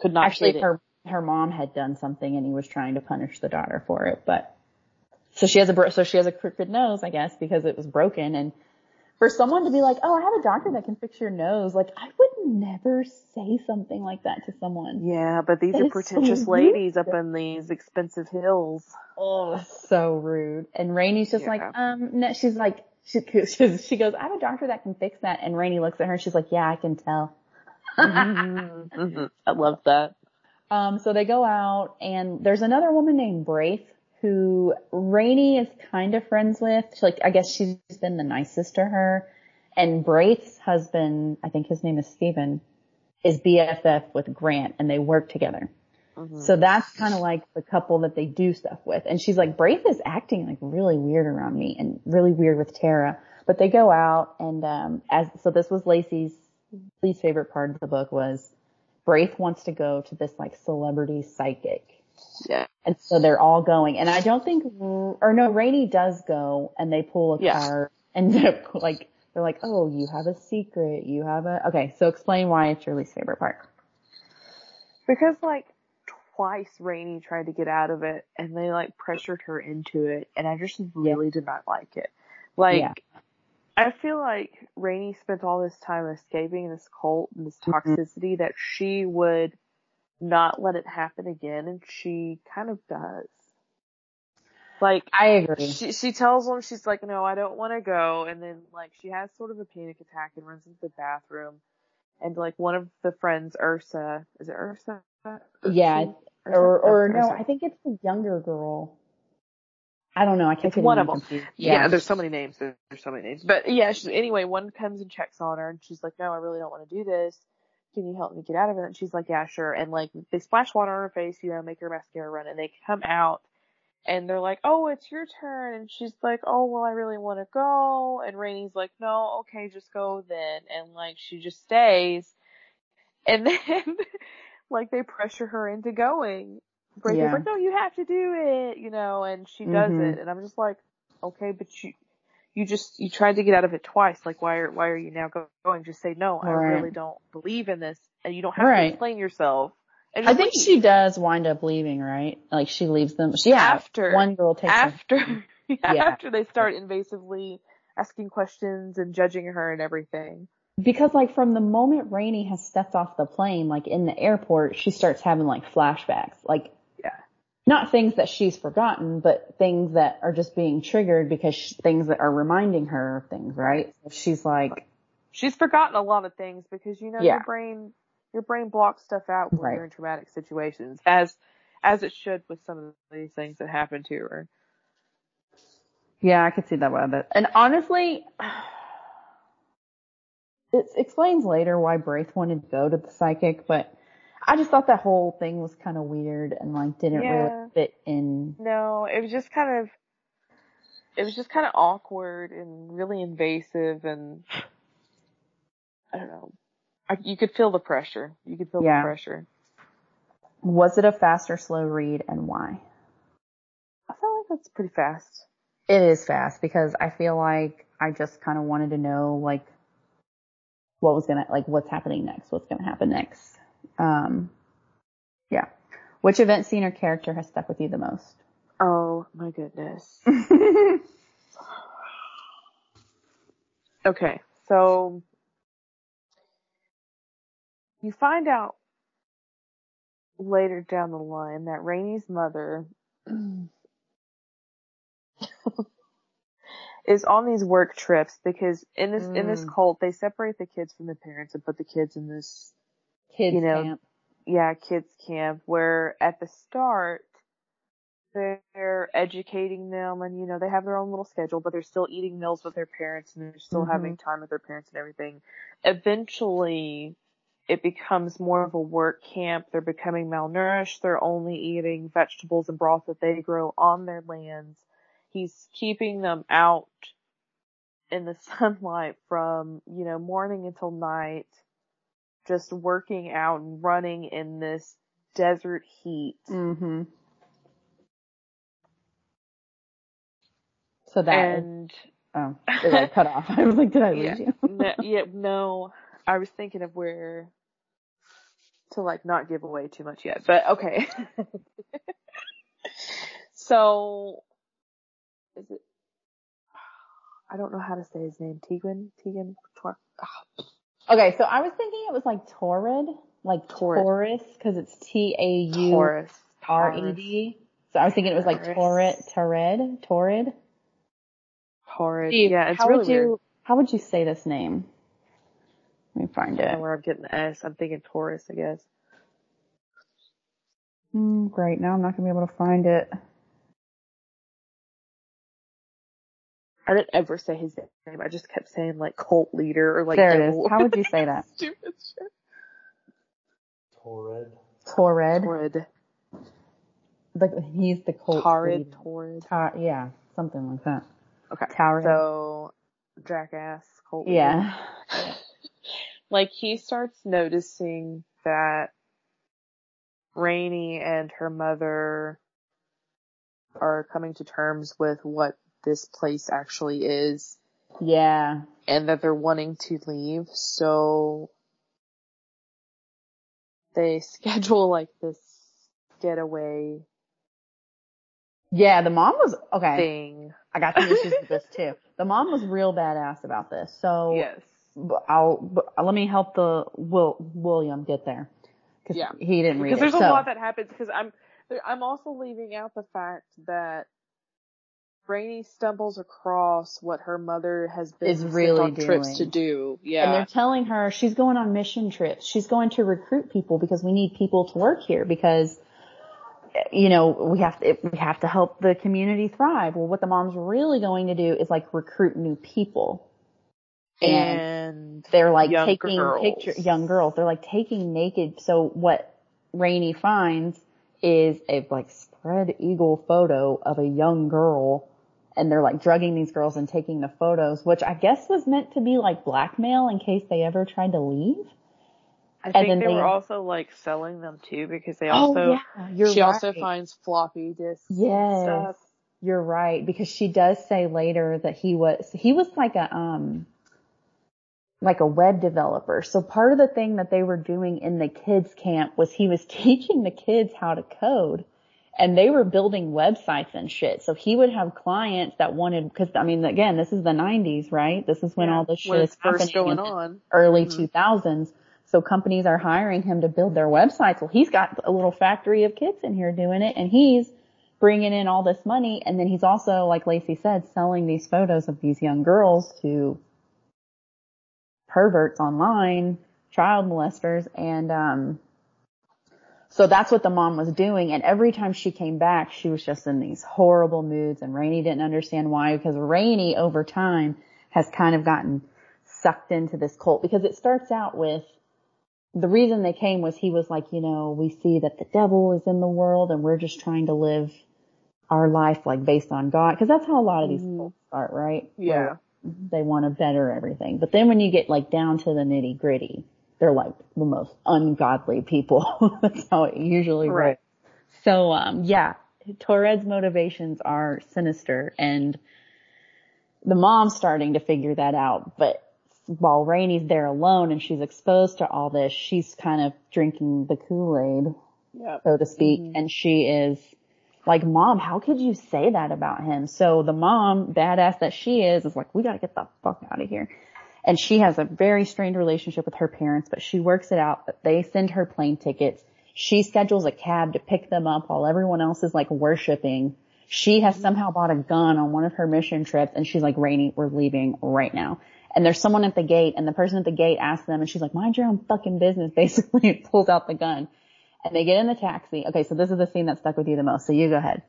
S2: could not
S1: actually
S2: hit it.
S1: her her mom had done something and he was trying to punish the daughter for it but so she has a bro- so she has a crooked nose i guess because it was broken. And for someone to be like oh i have a doctor that can fix your nose like i would never say something like that to someone.
S2: Yeah, but these
S1: That
S2: are
S1: is so
S2: pretentious ladies up in these expensive hills.
S1: oh so rude. And Rainey's just like um no she's like she, she, she goes i have a doctor that can fix that and Rainey looks at her she's like yeah i can tell
S2: Mhm. I love that.
S1: Um, so they go out and there's another woman named Braith who Rainey is kind of friends with. She, like, I guess she's been the nicest to her. And Braith's husband, I think his name is Steven, is BFF with Grant and they work together.
S2: Mhm.
S1: So that's kind of like the couple that they do stuff with. And she's like, Braith is acting like really weird around me and really weird with Tara. But they go out and, um, as, so this was Lacey's least favorite part of the book was Braith wants to go to this like celebrity psychic.
S2: yeah.
S1: And so they're all going. And I don't think, or no, Rainey does go and they pull a
S2: Yeah.
S1: card and they're like, they're like, oh, you have a secret. You have a, okay. So explain why it's your least favorite part.
S2: Because like twice Rainey tried to get out of it and they like pressured her into it and I just really did not like it. Like
S1: Yeah.
S2: I feel like Rainey spent all this time escaping this cult and this
S1: Mhm.
S2: toxicity that she would not let it happen again and she kind of does. Like
S1: I agree.
S2: she she tells them she's like, no, I don't want to go, and then like she has sort of a panic attack and runs into the bathroom, and like one of the friends, Ursa, is it Ursa?
S1: Yeah, or or no, I think it's the younger girl. I don't know. I can't.
S2: It's one of them.
S1: confused.
S2: Yeah. there's so many names. There's, there's so many names. But yeah, she, anyway, one comes and checks on her, and she's like, no, I really don't want to do this. Can you help me get out of it? And she's like, yeah, sure. And like they splash water on her face, you know, make her mascara run, and they come out. And they're like, oh, it's your turn. And she's like, oh, well, I really want to go. And Rainey's like, no, okay, just go then. And like, she just stays. And then, like, they pressure her into going. Breaker's
S1: Yeah.
S2: like, no, you have to do it, you know, and she does
S1: Mhm.
S2: it. And I'm just like, okay, but you, you just, you tried to get out of it twice. Like, why are, why are you now going? Just say, no, I
S1: Right.
S2: really don't believe in this. And you don't have to explain yourself. And
S1: I think
S2: leave.
S1: she does wind up leaving, right? Like she leaves them. She yeah,
S2: After-
S1: one girl takes her.
S2: after
S1: Yeah.
S2: after they start invasively asking questions and judging her and everything.
S1: Because like from the moment Rainey has stepped off the plane, like in the airport, she starts having like flashbacks, like
S2: Yeah.
S1: not things that she's forgotten, but things that are just being triggered because sh- things that are reminding her of things, right? So she's like,
S2: She's forgotten a lot of things because you know
S1: Yeah.
S2: your brain your brain blocks stuff out when
S1: Right.
S2: you're in traumatic situations as as it should with some of these things that happen to her.
S1: yeah, I could see that it. And honestly, it explains later why Braith wanted to go to the psychic, but I just thought that whole thing was kind of weird and like didn't
S2: Yeah.
S1: really fit in.
S2: No, it was just kind of it was just kind of awkward and really invasive and I don't know. I, you could feel the pressure. You could feel
S1: Yeah.
S2: the pressure.
S1: Was it a fast or slow read and why?
S2: I felt like that's pretty fast.
S1: It is fast because I feel like I just kind of wanted to know like what was gonna like what's happening next, what's gonna happen next. Um, yeah. Which event scene or character has stuck with you the most?
S2: Oh my goodness. Okay, so you find out later down the line that Rainey's mother is on these work trips because in this in this
S1: Mm.
S2: cult they separate the kids from the parents and put the kids in this
S1: Kids
S2: you know,
S1: camp.
S2: yeah kids camp where at the start they're educating them and you know they have their own little schedule but they're still eating meals with their parents and they're still
S1: Mhm.
S2: having time with their parents and everything eventually it becomes more of a work camp they're becoming malnourished they're only eating vegetables and broth that they grow on their lands he's keeping them out in the sunlight from you know morning until night just working out and running in this desert heat
S1: Mm-hmm. So that is,
S2: and
S1: oh, did I cut off? I was like, did I lose
S2: yeah,
S1: you?
S2: no, yeah, no, I was thinking of where to like not give away too much yet, but okay. so, is it? I don't know how to say his name. Tegan, Tegan, Tor- ah,
S1: Okay, so I was thinking it was like Torrid, like
S2: Torrid.
S1: Taurus, because it's T A U
S2: Taurus.
S1: R E D. So I was thinking it was like
S2: Taurus.
S1: Torrid, Torrid, Torrid.
S2: Horrid.
S1: Steve,
S2: Yeah, it's
S1: how
S2: really
S1: would you
S2: weird.
S1: how would you say this name? Let me find
S2: I don't
S1: it.
S2: know where I'm getting the S. I'm thinking Taurus, I guess.
S1: Mm, great, now I'm not gonna be able to find it.
S2: I didn't ever say his name. I just kept saying like cult leader or like
S1: there it
S2: devil.
S1: is. How would you say that?
S2: Stupid shit.
S3: Torrid.
S1: Torrid.
S2: Torrid.
S1: The, he's the cult
S2: Torrid.
S1: leader.
S2: Torrid.
S1: Ta- yeah, something like that.
S2: Okay.
S1: Torrid.
S2: So, jackass cult leader.
S1: yeah.
S2: Like he starts noticing that Rainey and her mother are coming to terms with what this place actually is
S1: Yeah.
S2: and that they're wanting to leave. So they schedule like this getaway
S1: Yeah, the mom was okay.
S2: thing.
S1: I got some issues with this too. The mom was real badass about this. So
S2: Yes.
S1: I'll let me help the Will William get there because
S2: Yeah.
S1: he didn't read
S2: Because
S1: it.
S2: there's a lot that happens. Because I'm, I'm also leaving out the fact that Rainey stumbles across what her mother has been
S1: Is really
S2: on trips to
S1: doing.
S2: Yeah.
S1: and they're telling her she's going on mission trips. She's going to recruit people because we need people to work here because you know we have to we have to help the community thrive. Well, what the mom's really going to do is like recruit new people. And
S2: and
S1: they're like taking
S2: girls.
S1: picture young girls. They're like taking naked. So what Rainey finds is a like spread eagle photo of a young girl, and they're like drugging these girls and taking the photos, which I guess was meant to be like blackmail in case they ever tried to leave.
S2: I
S1: and
S2: think
S1: then
S2: they,
S1: they-
S2: were also like selling them too because they also
S1: oh yeah, you're
S2: she
S1: right.
S2: also finds floppy disks. and
S1: Yes,
S2: stuff.
S1: you're right because she does say later that he was he was like a um like a web developer. So part of the thing that they were doing in the kids camp was he was teaching the kids how to code and they were building websites and shit. So he would have clients that wanted cuz I mean again, this is the 90s, right? This is when
S2: Yeah,
S1: all this shit is
S2: first going on.
S1: early
S2: Mhm.
S1: 2000s. So companies are hiring him to build their websites. Well, he's got a little factory of kids in here doing it and he's bringing in all this money. And then he's also, like Lacey said, selling these photos of these young girls to perverts online, child molesters. And, um, so that's what the mom was doing. And every time she came back, she was just in these horrible moods and Rainey didn't understand why because Rainey over time has kind of gotten sucked into this cult because it starts out with the reason they came was he was like, you know, we see that the devil is in the world and we're just trying to live our life like based on God. Cause that's how a lot of these
S2: Mhm.
S1: cults start, right?
S2: Yeah.
S1: Where They want to better everything. But then when you get like down to the nitty gritty, they're like the most ungodly people. that's how it usually
S2: Right.
S1: rolls. So, um, yeah, Taured's motivations are sinister and the mom's starting to figure that out, but while Rainey's there alone and she's exposed to all this, she's kind of drinking the Kool-Aid,
S2: Yeah.
S1: so to speak,
S2: Mhm.
S1: and she is like, mom, how could you say that about him? So the mom, badass that she is, is like, we gotta get the fuck out of here. And she has a very strained relationship with her parents, but she works it out. They send her plane tickets. She schedules a cab to pick them up while everyone else is like worshiping. She has somehow bought a gun on one of her mission trips and she's like, Rainey, we're leaving right now. And there's someone at the gate and the person at the gate asks them and she's like, mind your own fucking business, basically, pulls out the gun. And they get in the taxi. Okay, so this is the scene that stuck with you the most. So you go ahead.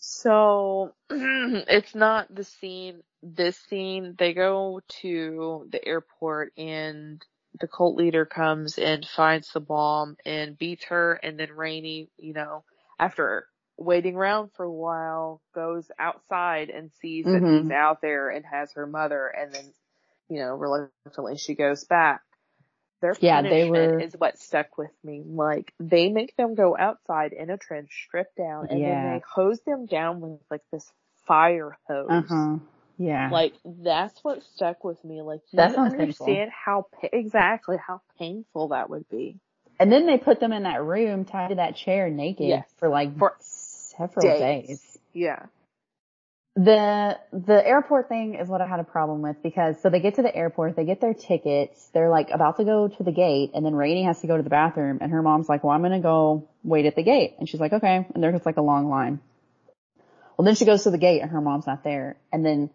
S2: So it's not the scene, this scene. They go to the airport and the cult leader comes and finds the bomb and beats her and then Rainey, you know, after waiting around for a while, goes outside and sees that
S1: Mhm.
S2: he's out there and has her mother and then, you know, reluctantly she goes back. Their
S1: Yeah, they
S2: punishment
S1: were-
S2: is what stuck with me. Like, they make them go outside in a trench, strip down, and
S1: Yeah.
S2: then they hose them down with like this fire hose.
S1: Uh huh. Yeah.
S2: Like that's what stuck with me. Like you
S1: That sounds painful.
S2: understand how exactly how painful that would be.
S1: and then they put them in that room tied to that chair naked
S2: Yes.
S1: for like
S2: For
S1: several
S2: days.
S1: days.
S2: Yeah.
S1: The the airport thing is what I had a problem with because so they get to the airport, they get their tickets, they're like about to go to the gate, and then Rainey has to go to the bathroom, and her mom's like, "Well, I'm gonna go wait at the gate," and she's like, "Okay," and there's like a long line. Well, then she goes to the gate, and her mom's not there, and then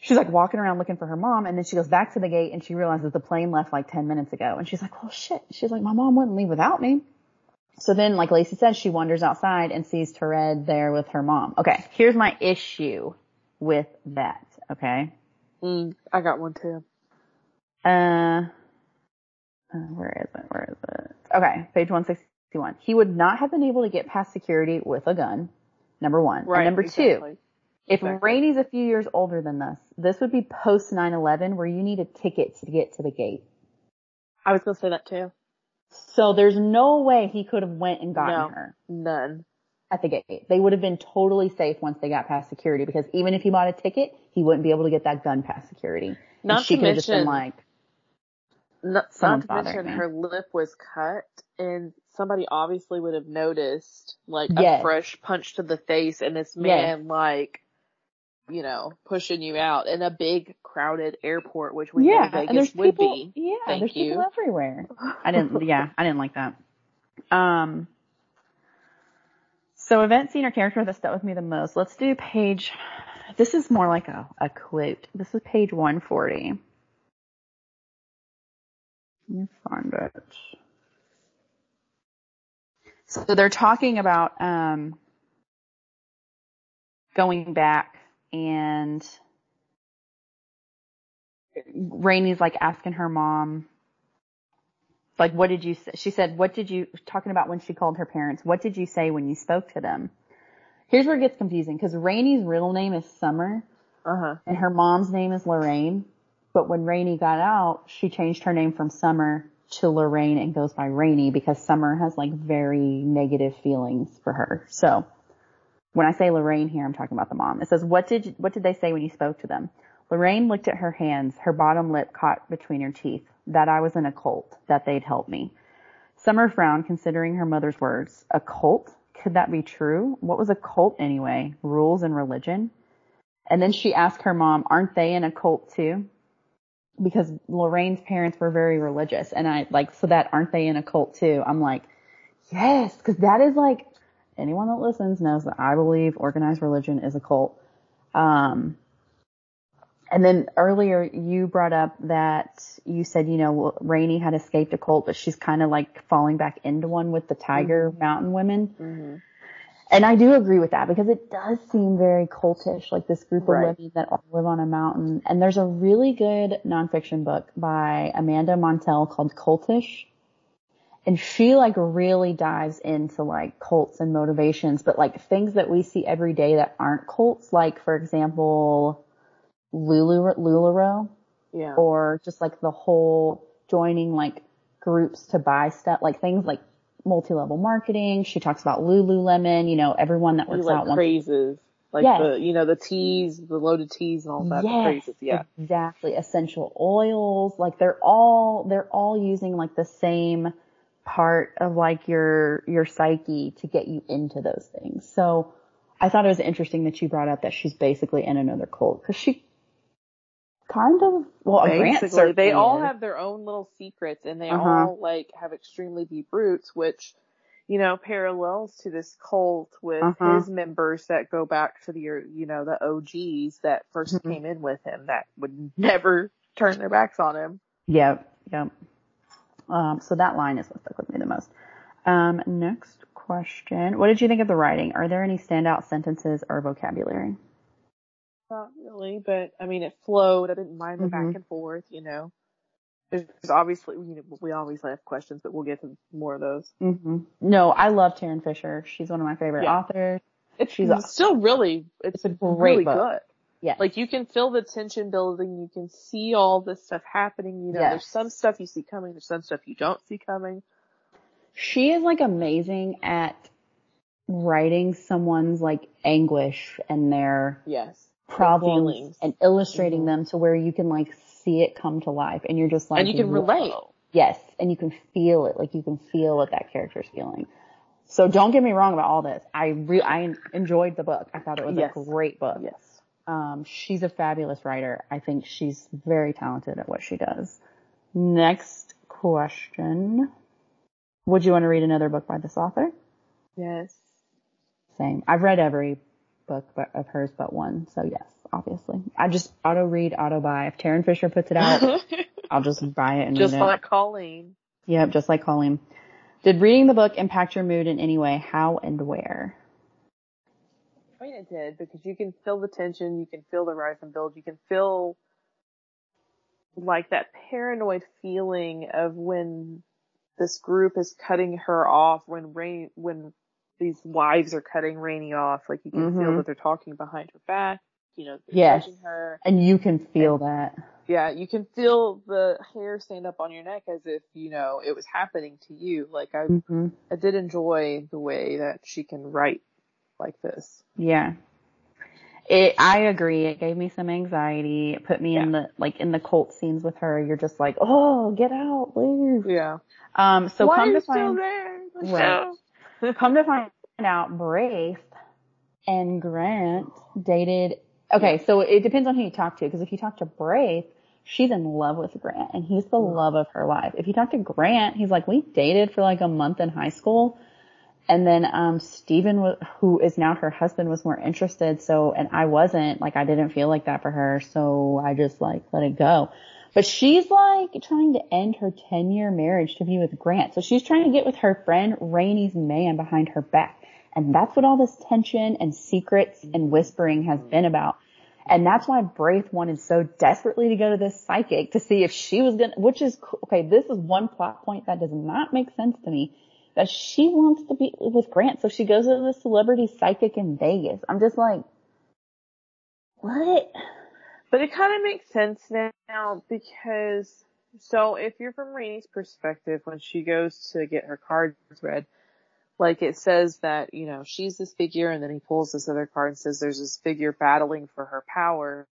S1: she's like walking around looking for her mom, and then she goes back to the gate, and she realizes the plane left like ten minutes ago, and she's like, "Well, shit," she's like, "My mom wouldn't leave without me." So then, like Lacey said, she wanders outside and sees Taured there with her mom. Okay, here's my issue with that. Okay.
S2: Mm, I got one too.
S1: Uh, uh, where is it? Where is it? Okay, page 161. He would not have been able to get past security with a gun. Number one.
S2: Right.
S1: And number two, if
S2: exactly.
S1: Rainey's a few years older than this, this would be post 9-11 where you need a ticket to get to the gate.
S2: I was gonna say that too.
S1: So there's no way he could have went and gotten
S2: No.
S1: her.
S2: None.
S1: at the gate. They would have been totally safe once they got past security because even if he bought a ticket, he wouldn't be able to get that gun past security. And
S2: Not
S1: she
S2: to
S1: could have just been
S2: mention-
S1: like,
S2: Not, not to mention
S1: me.
S2: her lip was cut and somebody obviously would have noticed like
S1: Yes.
S2: a fresh punch to the face and this man like you know pushing you out in a big crowded airport which we
S1: yeah,
S2: know
S1: and there's
S2: would
S1: people,
S2: be.
S1: yeah,
S2: Thank
S1: there's people
S2: you.
S1: everywhere. I didn't, yeah, I didn't like that. Um, so event scene or character that stuck with me the most. Let's do page, this is more like a, a quote. This is page 140. Let me find it. So they're talking about, um, going back and Rainey's like asking her mom, like, what did you say? She said, what did you, talking about when she called her parents, what did you say when you spoke to them? Here's where it gets confusing because Rainey's real name is Summer
S2: Uh huh.
S1: and her mom's name is Lorraine. But when Rainey got out, she changed her name from Summer to Lorraine and goes by Rainey because Summer has like very negative feelings for her. So when I say Lorraine here, I'm talking about the mom. It says, what did, you- what did they say when you spoke to them? Lorraine looked at her hands, her bottom lip caught between her teeth, that I was in a cult, that they'd help me. Summer frowned, considering her mother's words. A cult? Could that be true? What was a cult anyway? Rules and religion? And then she asked her mom, aren't they in a cult too? Because Lorraine's parents were very religious. And I like, so that aren't they in a cult too? I'm like, yes, cause that is like, anyone that listens knows that I believe organized religion is a cult. Um, and then earlier you brought up that you said, you know, Rainey had escaped a cult, but she's kind of like falling back into one with the Tiger Mountain women.
S2: hmm
S1: And I do agree with that because it does seem very cultish, like this group of women that all live on a mountain. And there's a really good nonfiction book by Amanda Montell called Cultish. And she like really dives into like cults and motivations, but like things that we see every day that aren't cults, like for example, Lulu, LuLaRoe
S2: Yeah.
S1: or just like the whole joining like groups to buy stuff, like things like multi-level marketing. She talks about Lululemon, you know, everyone that works
S2: like
S1: out
S2: crazes. Like
S1: Yes.
S2: the you know, the teas, the loaded teas and all that.
S1: Yes,
S2: crazes, yeah.
S1: exactly. Essential oils, like they're all they're all using like the same part of like your your psyche to get you into those things. So I thought it was interesting that you brought up that she's basically in another cult because she kind of well,
S2: Basically, they all have their own little secrets and they
S1: Uh-huh.
S2: all like have extremely deep roots, which, you know, parallels to this cult with
S1: Uh-huh.
S2: his members that go back to the, you know, the OGs that 1st
S1: Mhm.
S2: came in with him that would never turn their backs on him.
S1: Yep, yep. Um, so that line is what stuck with me the most. Um, next question. What did you think of the writing? Are there any standout sentences or vocabulary?
S2: Not really, but I mean, it flowed. I didn't mind the
S1: Mhm.
S2: back and forth, you know. There's obviously, you know, we always have questions, but we'll get to more of those.
S1: hmm No, I love Tarryn Fisher. She's one of my favorite
S2: Yeah.
S1: authors.
S2: It's
S1: She's
S2: still really, it's,
S1: It's a great
S2: really
S1: book.
S2: good.
S1: Yes.
S2: Like you can feel the tension building. You can see all this stuff happening. You know, there's some stuff you see coming. There's some stuff you don't see coming.
S1: she is like amazing at writing someone's like anguish and their
S2: Yes.
S1: problems and illustrating
S2: Mhm.
S1: them to where you can like see it come to life and you're just like
S2: and you can
S1: "Whoa."
S2: relate.
S1: Yes, and you can feel it, like you can feel what that character's feeling. So don't get me wrong about all this. I re- I enjoyed the book. I thought it was
S2: Yes.
S1: a great book.
S2: Yes.
S1: Um, she's a fabulous writer. I think she's very talented at what she does. Next question. Would you want to read another book by this author?
S2: Yes.
S1: Same. I've read every book but- of hers but one, so yes, obviously. I just auto read, auto buy. If Tarryn Fisher puts it out, I'll just buy it and
S2: Just
S1: read it.
S2: like Colleen.
S1: Yep, just like Colleen. Did reading the book impact your mood in any way? How and where?
S2: I mean, it did because you can feel the tension, you can feel the rise and build, you can feel like that paranoid feeling of when this group is cutting her off, when Rain, when these wives are cutting Rainey off, like you can feel
S1: Mhm.
S2: that they're talking behind her back, you know, they're
S1: Yes.
S2: her.
S1: And you can feel that.
S2: Yeah, you can feel the hair stand up on your neck as if, you know, it was happening to you. Like I,
S1: hmm
S2: I did enjoy the way that she can write like this.
S1: Yeah. It, I agree. It gave me some anxiety. It put me in the, like, in the cult scenes with her. You're just like, oh, get out, leave.
S2: Yeah.
S1: Um, so
S2: Why
S1: come to find? Right. Come to find out, Braith and Grant dated. Okay, so it depends on who you talk to. Because if you talk to Braith, she's in love with Grant, and he's the love of her life. If you talk to Grant, he's like, we dated for like a month in high school, and then um Steven, wa- who is now her husband, was more interested. So, and I wasn't. Like, I didn't feel like that for her, so I just like let it go. But she's like trying to end her 10 year marriage to be with Grant. So she's trying to get with her friend Rainey's man behind her back. And that's what all this tension and secrets and whispering has been about. And that's why Braith wanted so desperately to go to this psychic to see if she was gonna, which is, okay, this is one plot point that does not make sense to me. That she wants to be with Grant, so she goes to the celebrity psychic in Vegas. I'm just like, what?
S2: But it kind of makes sense now because, so if you're from Rainey's perspective, when she goes to get her cards read, like it says that, you know, she's this figure and then he pulls this other card and says there's this figure battling for her power.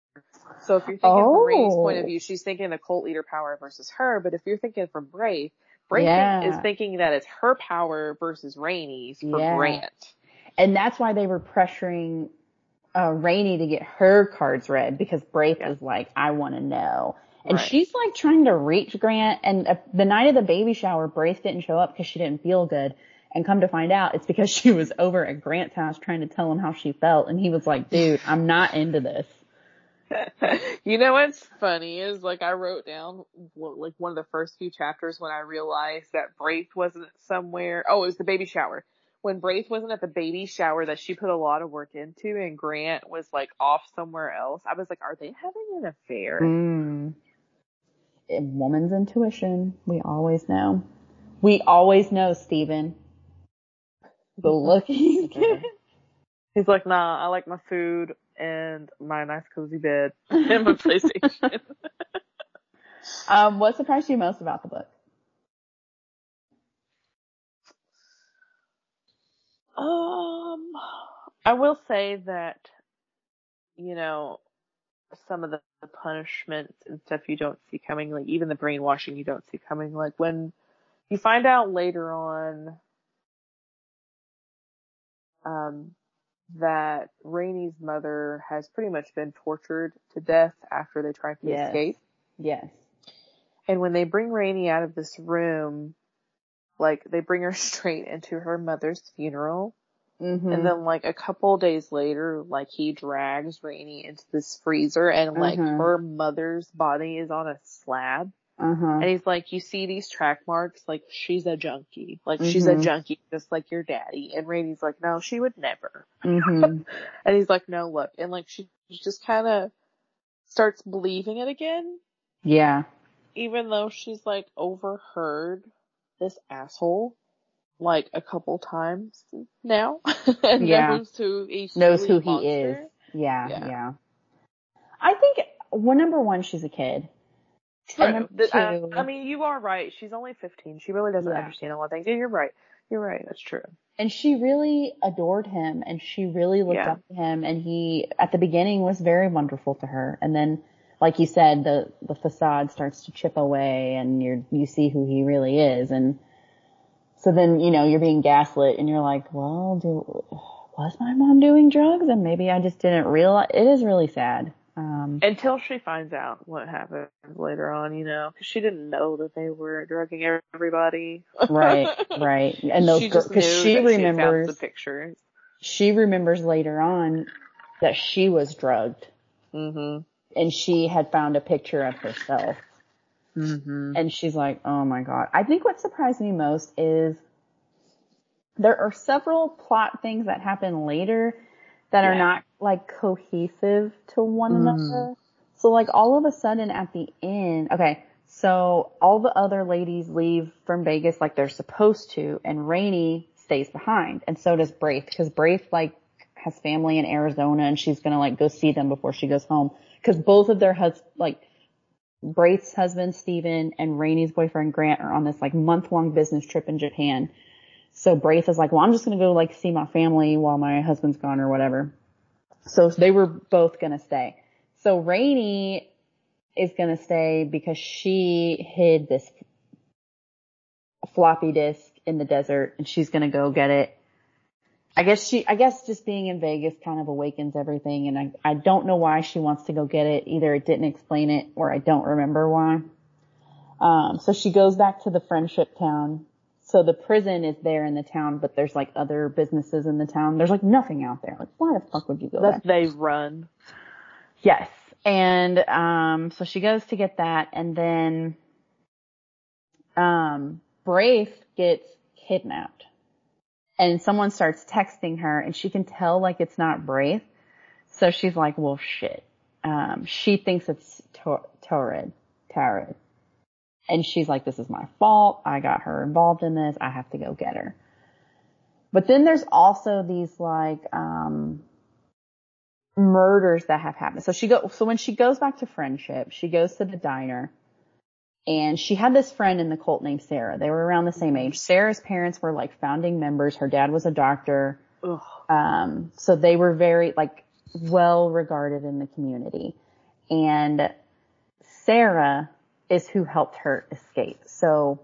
S2: So if you're thinking from Rainey's point of
S1: Oh.
S2: view, she's thinking the cult leader power versus her, but if you're thinking from Braith, Braith
S1: Yeah.
S2: is thinking that it's her power versus Rainey's for
S1: Yeah.
S2: Grant.
S1: And that's why they were pressuring uh, Rainey to get her cards read because Braith
S2: Yeah.
S1: is like, I want to know. And
S2: Right.
S1: she's like trying to reach Grant. And uh, the night of the baby shower, Braith didn't show up because she didn't feel good. And come to find out, it's because she was over at Grant's house trying to tell him how she felt. And he was like, dude, I'm not into this.
S2: you know what's funny is like I wrote down like one of the first few chapters when I realized that Braith wasn't somewhere. Oh, it was the baby shower. When Braith wasn't at the baby shower that she put a lot of work into and Grant was like off somewhere else. I was like, are they having an affair?
S1: Mm. A woman's intuition. We always know. We always know, Steven. The look he's.
S2: He's like, nah, I like my food and my nice cozy bed and my PlayStation.
S1: Um, what surprised you most about the book?
S2: Um, I will say that, you know, some of the, the punishments and stuff you don't see coming, like even the brainwashing you don't see coming, like when you find out later on, um, that Rainey's mother has pretty much been tortured to death after they tried to
S1: Yes.
S2: escape.
S1: Yes.
S2: And when they bring Rainey out of this room, like they bring her straight into her mother's funeral.
S1: Mm-hmm.
S2: And then like a couple days later, like he drags Rainey into this freezer and like
S1: Mhm.
S2: her mother's body is on a slab.
S1: Uh-huh.
S2: And he's like, you see these track marks? Like she's a junkie. Like she's a
S1: Mhm.
S2: junkie just like your daddy. And Rainey's like, no, she would never.
S1: Mm-hmm.
S2: And he's like, no, look. And like she just kind of starts believing it again.
S1: Yeah.
S2: even though she's like overheard this asshole like a couple times now and
S1: Yeah.
S2: knows who he's
S1: Knows who he is. Yeah,
S2: Yeah.
S1: yeah. I think well, number one, she's a kid. Number
S2: I, I mean, you are right. She's only 15. She really doesn't
S1: Yeah.
S2: understand a lot of things. Yeah, you're right. You're right. That's true.
S1: And she really adored him and she really looked
S2: Yeah.
S1: up to him and he at the beginning was very wonderful to her. And then like you said, the the facade starts to chip away and you're you see who he really is and so then, you know, you're being gaslit and you're like, well, do was my mom doing drugs and maybe I just didn't realize it is really sad. Um
S2: Until she finds out what happened later on, you know, because she didn't know that they were drugging everybody.
S1: right, right. And those
S2: she
S1: cuz
S2: knew
S1: she remembers
S2: She the pictures.
S1: she remembers later on that she was drugged
S2: Mm-hmm.
S1: and she had found a picture of herself
S2: Mm-hmm.
S1: and she's like, "Oh my god." I think what surprised me most is there are several plot things that happen later that are not like cohesive to one
S2: Mhm.
S1: another. So like all of a sudden at the end, okay, so all the other ladies leave from Vegas like they're supposed to and Rainey stays behind and so does Braith because Braith like has family in Arizona and she's gonna like go see them before she goes home because both of their hus like Braith's husband Steven and Rainey's boyfriend Grant are on this like month long business trip in Japan. So Braith is like, well, I'm just gonna go like see my family while my husband's gone or whatever. So they were both gonna stay. So Rainey is gonna stay because she hid this floppy disk in the desert and she's gonna go get it. I guess she, I guess just being in Vegas kind of awakens everything and I, I don't know why she wants to go get it. Either it didn't explain it or I don't remember why. Um, so she goes back to the friendship town. So the prison is there in the town, but there's like other businesses in the town. There's like nothing out there. Like why the fuck would you go there?
S2: That they run.
S1: Yes. And um so she goes to get that and then um Braith gets kidnapped. And someone starts texting her and she can tell like it's not Braith. So she's like, well shit. Um she thinks it's Tor- Torrid. Tarid. And she's like, this is my fault. I got her involved in this. I have to go get her. But then there's also these like um murders that have happened. So she go, so when she goes back to friendship, she goes to the diner and she had this friend in the cult named Sarah. They were around the same age. Sarah's parents were like founding members. Her dad was a doctor.
S2: Ugh.
S1: Um, so they were very like well regarded in the community. And Sarah is who helped her escape. So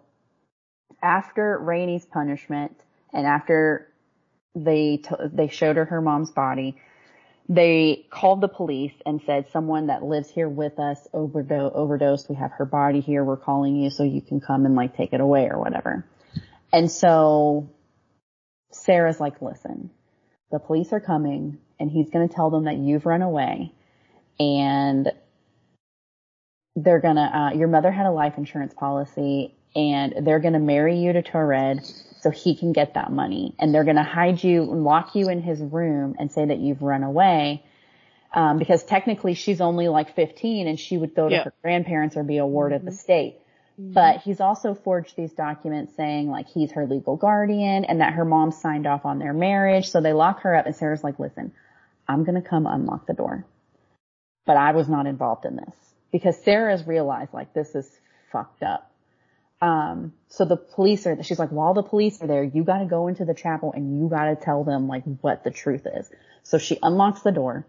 S1: after Rainey's punishment and after they t- they showed her her mom's body, they called the police and said someone that lives here with us overdo- overdosed. We have her body here. We're calling you so you can come and like take it away or whatever. And so Sarah's like, listen, the police are coming and he's going to tell them that you've run away and they're going to, uh, your mother had a life insurance policy and they're going to marry you to Taured so he can get that money and they're going to hide you and lock you in his room and say that you've run away. Um, because technically she's only like 15 and she would go to
S2: Yeah.
S1: her grandparents or be a ward of the state. But he's also forged these documents saying like he's her legal guardian and that her mom signed off on their marriage. So they lock her up and Sarah's like, listen, I'm going to come unlock the door. But I was not involved in this because Sarah's realized like this is fucked up. Um, so the police are, she's like, while the police are there, you got to go into the chapel and you got to tell them like what the truth is. So she unlocks the door.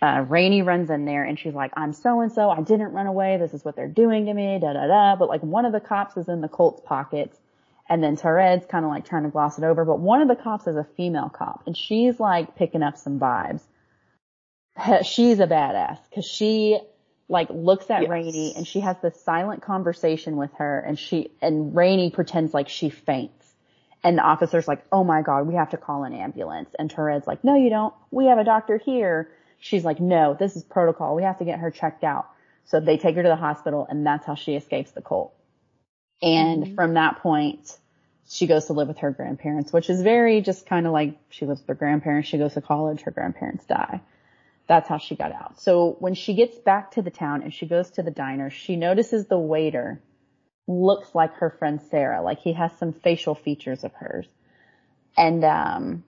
S1: Uh, Rainey runs in there and she's like, I'm so and so. I didn't run away. This is what they're doing to me. Da da da. But like one of the cops is in the Colt's pockets And then Tourette's kind of like trying to gloss it over, but one of the cops is a female cop and she's like picking up some vibes. She's a badass because she like looks at
S2: Yes.
S1: Rainey and she has this silent conversation with her and she, and Rainey pretends like she faints. And the officer's like, oh my god, we have to call an ambulance. And Tourette's like, no you don't. We have a doctor here. She's like, no, this is protocol. We have to get her checked out. So they take her to the hospital and that's how she escapes the cult. And
S2: Mhm.
S1: from that point, she goes to live with her grandparents, which is very just kind of like she lives with her grandparents. She goes to college. Her grandparents die. That's how she got out. So when she gets back to the town and she goes to the diner, she notices the waiter looks like her friend Sarah. Like he has some facial features of hers. And, um,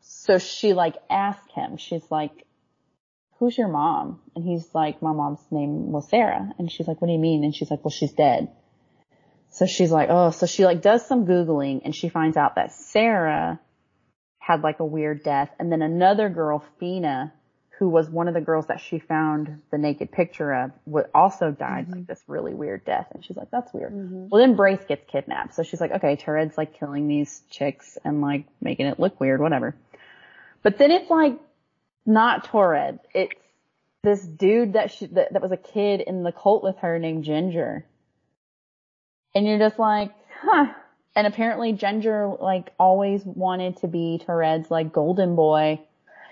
S1: so she like asked him, she's like, who's your mom? And he's like, my mom's name was Sarah. And she's like, what do you mean? And she's like, well, she's dead. So she's like, oh, so she like does some Googling and she finds out that Sarah had like a weird death. And then another girl, Fina, who was one of the girls that she found the naked picture of, would also died like this really weird death. And she's like, that's weird.
S2: Mhm.
S1: Well, then Braith gets kidnapped. So she's like, okay, Tourette's like killing these chicks and like making it look weird, whatever. But then it's like not Taured. It's this dude that she, that, that was a kid in the cult with her named Ginger. And you're just like, huh. And apparently Ginger like always wanted to be Tourette's like golden boy.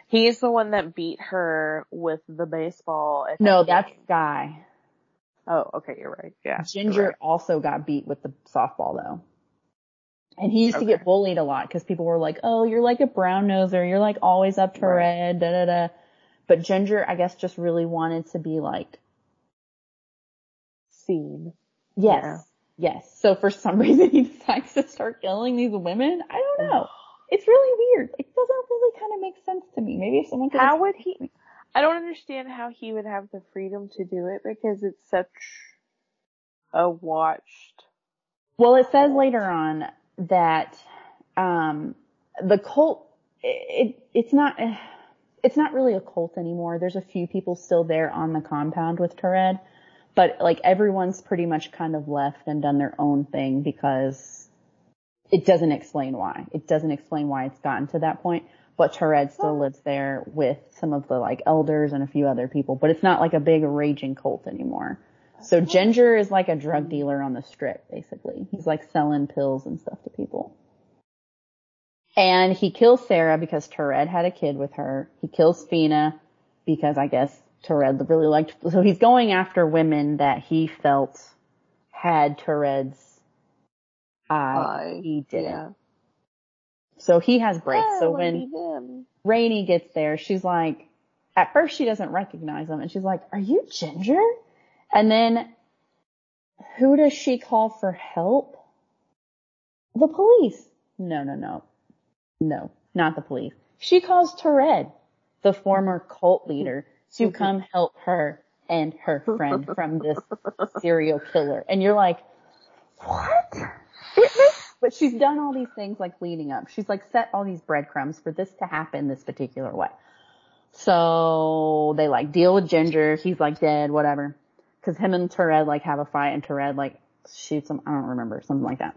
S2: He's the one that beat her with the baseball.
S1: No,
S2: that
S1: that's. Guy.
S2: Oh, okay, you're right. Yeah.
S1: Ginger
S2: right.
S1: also got beat with the softball though. And he used to get bullied a lot because people were like, oh, you're like a brown noser. You're like always up to
S2: Right.
S1: red, da da da. But Ginger, I guess, just really wanted to be like,
S2: Seen.
S1: yes,
S2: Yeah.
S1: yes. So for some reason he decides to start killing these women. I don't know. It's really weird. It doesn't really kind of make sense to me. Maybe if someone could
S2: How would he? I don't understand how he would have the freedom to do it because it's such a watched.
S1: Well, it says later on that um, the cult it, it it's not it's not really a cult anymore. There's a few people still there on the compound with Taured, but like everyone's pretty much kind of left and done their own thing because it doesn't explain why. It doesn't explain why it's gotten to that point. But Taured still lives there with some of the like elders and a few other people, but it's not like a big raging cult anymore. So Ginger is like a drug dealer on the strip, basically. He's like selling pills and stuff to people. And he kills Sarah because Taured had a kid with her. He kills Fina because I guess Taured really liked, so he's going after women that he felt had Taured's Uh, eye.
S2: Eye,
S1: he didn't.
S2: Yeah.
S1: So he has.
S2: Oh,
S1: so when
S2: would be him.
S1: Rainey gets there, she's like, at first she doesn't recognize him and she's like, are you Ginger? And then who does she call for help? The police. No, no, no. No, not the police. She calls Taured, the former cult leader, to mm-hmm. come help her and her friend from this serial killer. And you're like, what? But she's done all these things like leading up. She's like set all these breadcrumbs for this to happen this particular way. So they like deal with Ginger. He's like dead, whatever. Cause him and Taured like have a fight and Taured like shoots him. I don't remember, something like that.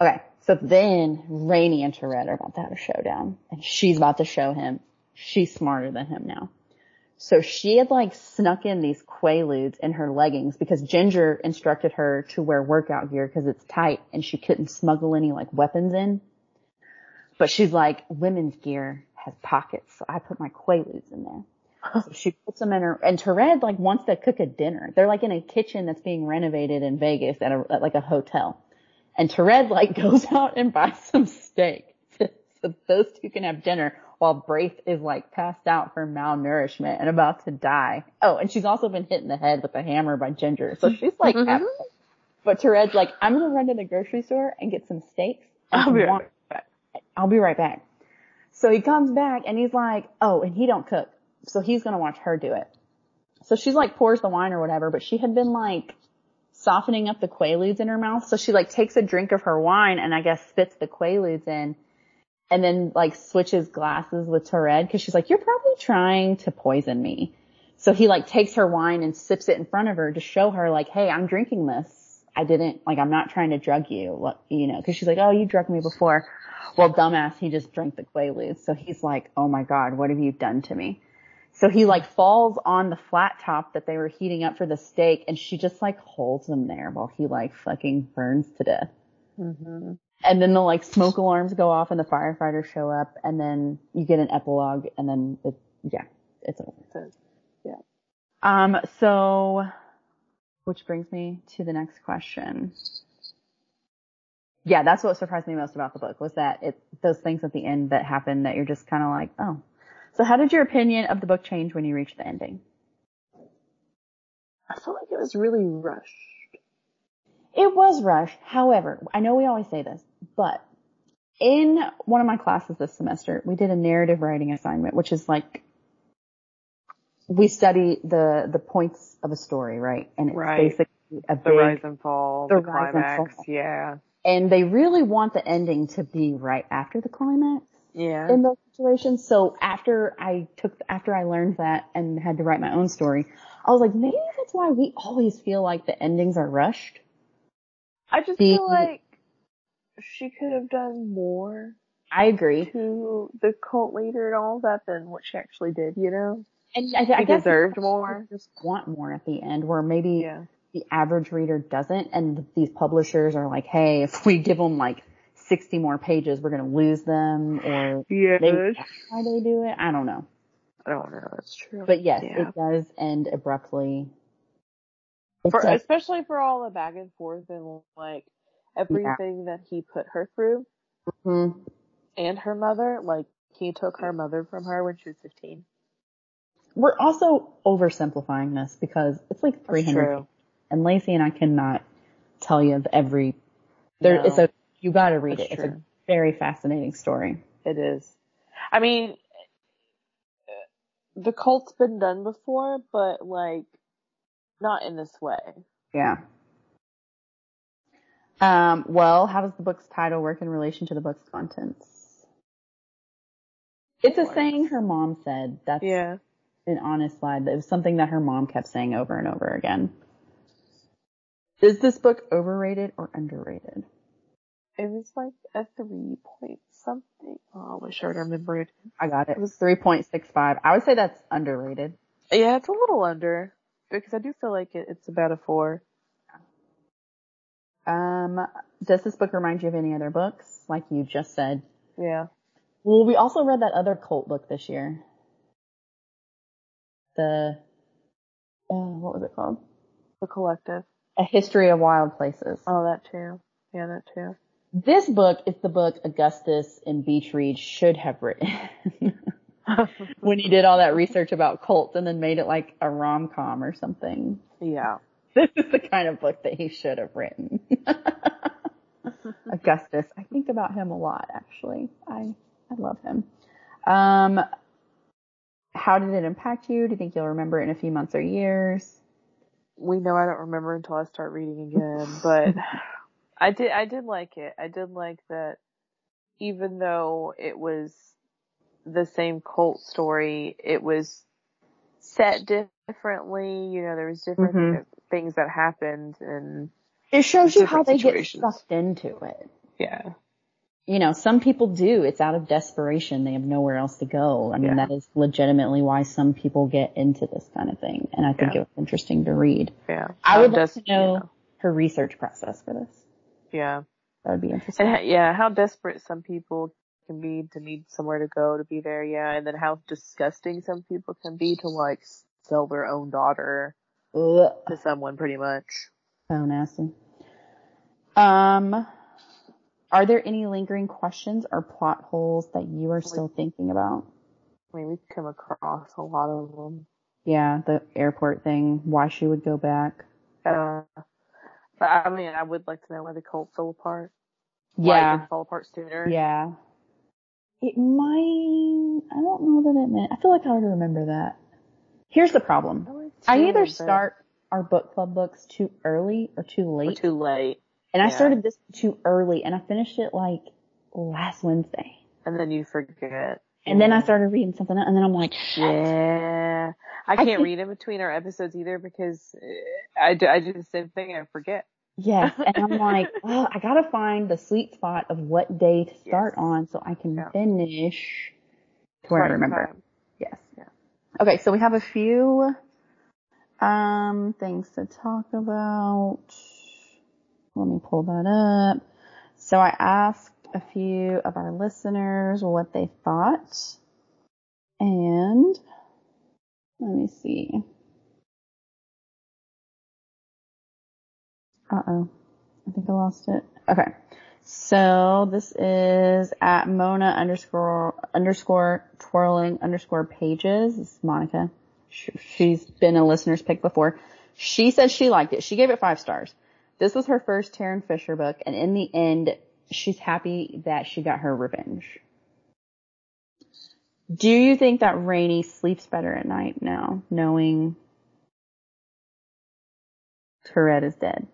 S1: Okay. So then Rainey and Taured are about to have a showdown and she's about to show him she's smarter than him now. So she had like snuck in these quaaludes in her leggings because Ginger instructed her to wear workout gear because it's tight and she couldn't smuggle any like weapons in. But she's like, women's gear has pockets, so I put my quaaludes in there. So she puts them in her, and Taured like wants to cook a dinner. They're like in a kitchen that's being renovated in Vegas at, a, at like a hotel. And Taured like goes out and buys some steak so those two can have dinner while Braith is like passed out from malnourishment and about to die. Oh, and she's also been hit in the head with a hammer by Ginger. So she's like,
S2: Mhm.
S1: but Taured's like, I'm gonna run to the grocery store and get some steaks. and
S2: I'll be right back.
S1: I'll be right back. So he comes back and he's like, oh, and he don't cook. So he's going to watch her do it. So she's like pours the wine or whatever, but she had been like softening up the quaaludes in her mouth. So she like takes a drink of her wine and I guess spits the quaaludes in and then like switches glasses with Taured cause she's like, you're probably trying to poison me. So he like takes her wine and sips it in front of her to show her like, hey, I'm drinking this. I didn't, like, I'm not trying to drug you, you know, cause she's like, oh, you drugged me before. Well, dumbass, he just drank the Quaaludes. So he's like, oh my God, what have you done to me? So he like falls on the flat top that they were heating up for the steak and she just like holds him there while he like fucking burns to death.
S2: hmm
S1: And then the like smoke alarms go off and the firefighters show up and then you get an epilogue and then it, yeah, it's over.
S2: So,
S1: Um, so, which brings me to the next question. Yeah, that's what surprised me most about the book was that it, those things at the end that happen that you're just kind of like, oh. So how did your opinion of the book change when you reached the ending?
S2: I felt like it was really rushed.
S1: It was rushed. However, I know we always say this, but in one of my classes this semester, we did a narrative writing assignment, which is like we study the the points of a story, right? And it's
S2: Right.
S1: basically a
S2: The
S1: big
S2: rise and fall,
S1: the
S2: the, climax,
S1: fall.
S2: yeah.
S1: and they really want the ending to be right after the climax
S2: Yeah.
S1: in those situations. So after I took, after I learned that and had to write my own story, I was like, maybe that's why we always feel like the endings are rushed.
S2: I just
S1: the-
S2: feel like she could have done more
S1: I agree.
S2: to the cult leader and all that than what she actually did, you know?
S1: And I, I
S2: She
S1: guess
S2: deserved more.
S1: Just want more at the end, where maybe
S2: Yeah.
S1: the average reader doesn't, and these publishers are like, "Hey, if we give them like 60 more pages, we're gonna lose them," or
S2: Yeah.
S1: maybe that's why they do it. I don't know.
S2: I don't know, that's true.
S1: But yes,
S2: Yeah.
S1: it does end abruptly.
S2: For, especially for all the back and forth and like everything that he put her through
S1: Mhm.
S2: and her mother. Like he took her mother from her when she was 15.
S1: We're also oversimplifying this because it's like 300
S2: true.
S1: and Lacey and I cannot tell you of every there
S2: No.
S1: it's a you got to read
S2: That's
S1: it. It's a very fascinating story.
S2: It is. I mean, the cult's been done before, but like not in this way.
S1: Yeah. Um, well, how does the book's title work in relation to the book's contents? It's a saying her mom said. That's
S2: Yeah.
S1: an honest lie. It was something that her mom kept saying over and over again. Is this book overrated or underrated?
S2: It was like a three point something. Oh, I wish I would remember it.
S1: I got it.
S2: It was-
S1: 3.65. I would say that's underrated.
S2: Yeah, it's a little under because I do feel like it, it's about a four.
S1: Um, does this book remind you of any other books? Like you just said.
S2: Yeah.
S1: Well, we also read that other cult book this year. The, uh, what was it called?
S2: The collective.
S1: A History of Wild Places.
S2: Oh, that too. Yeah, that too.
S1: This book is the book Augustus and Beach Read should have written. when he did all that research about cults and then made it like a rom-com or something.
S2: yeah.
S1: This is the kind of book that he should have written. Augustus. I think about him a lot, actually. I, I love him. Um, how did it impact you? Do you think you'll remember it in a few months or years?
S2: We know I don't remember until I start reading again, but I did, I did like it. I did like that even though it was the same cult story, it was set differently. You know, there was different
S1: Mhm.
S2: things that happened and
S1: It shows you how they
S2: situations.
S1: get sucked into it.
S2: yeah.
S1: You know, some people do. It's out of desperation. They have nowhere else to go. I mean,
S2: Yeah.
S1: that is legitimately why some people get into this kind of thing. And I think
S2: Yeah.
S1: it was interesting to read.
S2: Yeah.
S1: I would
S2: des-
S1: to know her research process for this.
S2: Yeah.
S1: That would be interesting.
S2: And ha- yeah, how desperate some people can be to need somewhere to go to be there, yeah, and then how disgusting some people can be to like sell their own daughter
S1: Ugh,
S2: to someone pretty much.
S1: so nasty. Um, are there any lingering questions or plot holes that you are still thinking about?
S2: I mean, we've come across a lot of them.
S1: Yeah, the airport thing, why she would go back.
S2: Uh, but I mean, I would like to know why the cult fell apart. Why it
S1: Yeah,
S2: fall apart sooner.
S1: yeah. It might, I don't know that it meant, I feel like I would remember that. Here's the problem. I either start our book club books too early or too late.
S2: too late,
S1: and I started this too early and I finished it like last Wednesday.
S2: and then you forget.
S1: And then I started reading something else and then I'm like,
S2: Yeah. I
S1: I
S2: can't
S1: think-
S2: read in between our episodes either because uh, I do, I do the same thing and I forget.
S1: Yes, and I'm like, oh, I gotta find the sweet spot of what day to start
S2: Yes.
S1: on so I can
S2: Yeah.
S1: finish to where I remember.
S2: time.
S1: Yes.
S2: Yeah.
S1: Okay, so we have a few um things to talk about. Let me pull that up. So I asked a few of our listeners what they thought. And let me see. Uh oh. I think I lost it. Okay. So this is at Mona underscore underscore twirling underscore pages. Is Monica. Sh- She's been a listener's pick before. She said she liked it. She gave it five stars. This was her first Tarryn Fisher book, and in the end, she's happy that she got her revenge. Do you think that Rainey sleeps better at night now, knowing Taured is dead?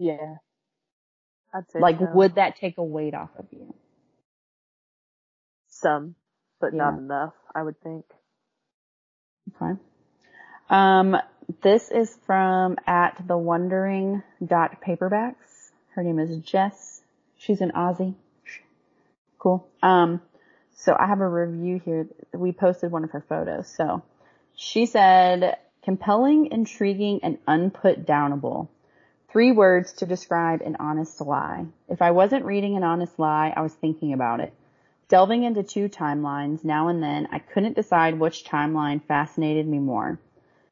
S2: Yeah.
S1: Like,
S2: so.
S1: would that take a weight off of you?
S2: some, but not enough, I would think.
S1: Okay. Um, this is from at the wondering dot paperbacks. Her name is Jess. She's an Aussie. Cool. Um, so I have a review here. We posted one of her photos. So she said, compelling, intriguing, and unput downable. Three words to describe an honest lie. If I wasn't reading an honest lie, I was thinking about it. Delving into two timelines now and then, I couldn't decide which timeline fascinated me more.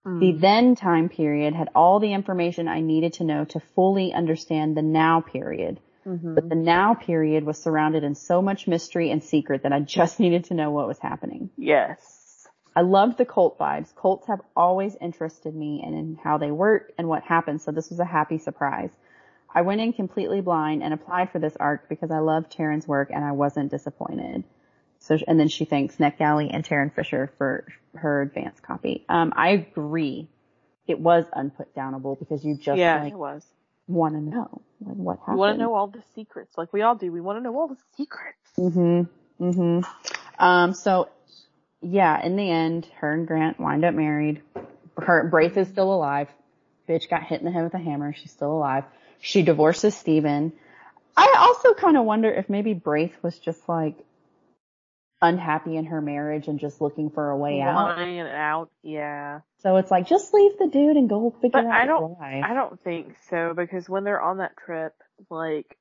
S1: The then time period had all the information I needed to know to fully understand the now period.
S2: Mhm.
S1: But the now period was surrounded in so much mystery and secret that I just needed to know what was happening.
S2: Yes.
S1: I loved the cult vibes. Cults have always interested me and in how they work and what happens, so this was a happy surprise. I went in completely blind and applied for this arc because I loved Tarryn's work and I wasn't disappointed. So, and then she thanks NetGalley and Tarryn Fisher for her advance copy. Um, I agree. It was unputdownable because you just
S2: yeah,
S1: like
S2: it was.
S1: want to know like what happened.
S2: Want to know all the secrets, like we all do. We want to know all the secrets.
S1: Mm-hmm. Mm-hmm. Um. So, yeah. In the end, her and Grant wind up married. Her Braith is still alive. Bitch got hit in the head with a hammer. She's still alive. She divorces Steven. I also kind of wonder if maybe Braith was just like unhappy in her marriage and just looking for a way out.
S2: Lying out, yeah.
S1: So it's like just leave the dude and go figure
S2: But
S1: out
S2: I don't,
S1: why.
S2: I don't think so because when they're on that trip, like,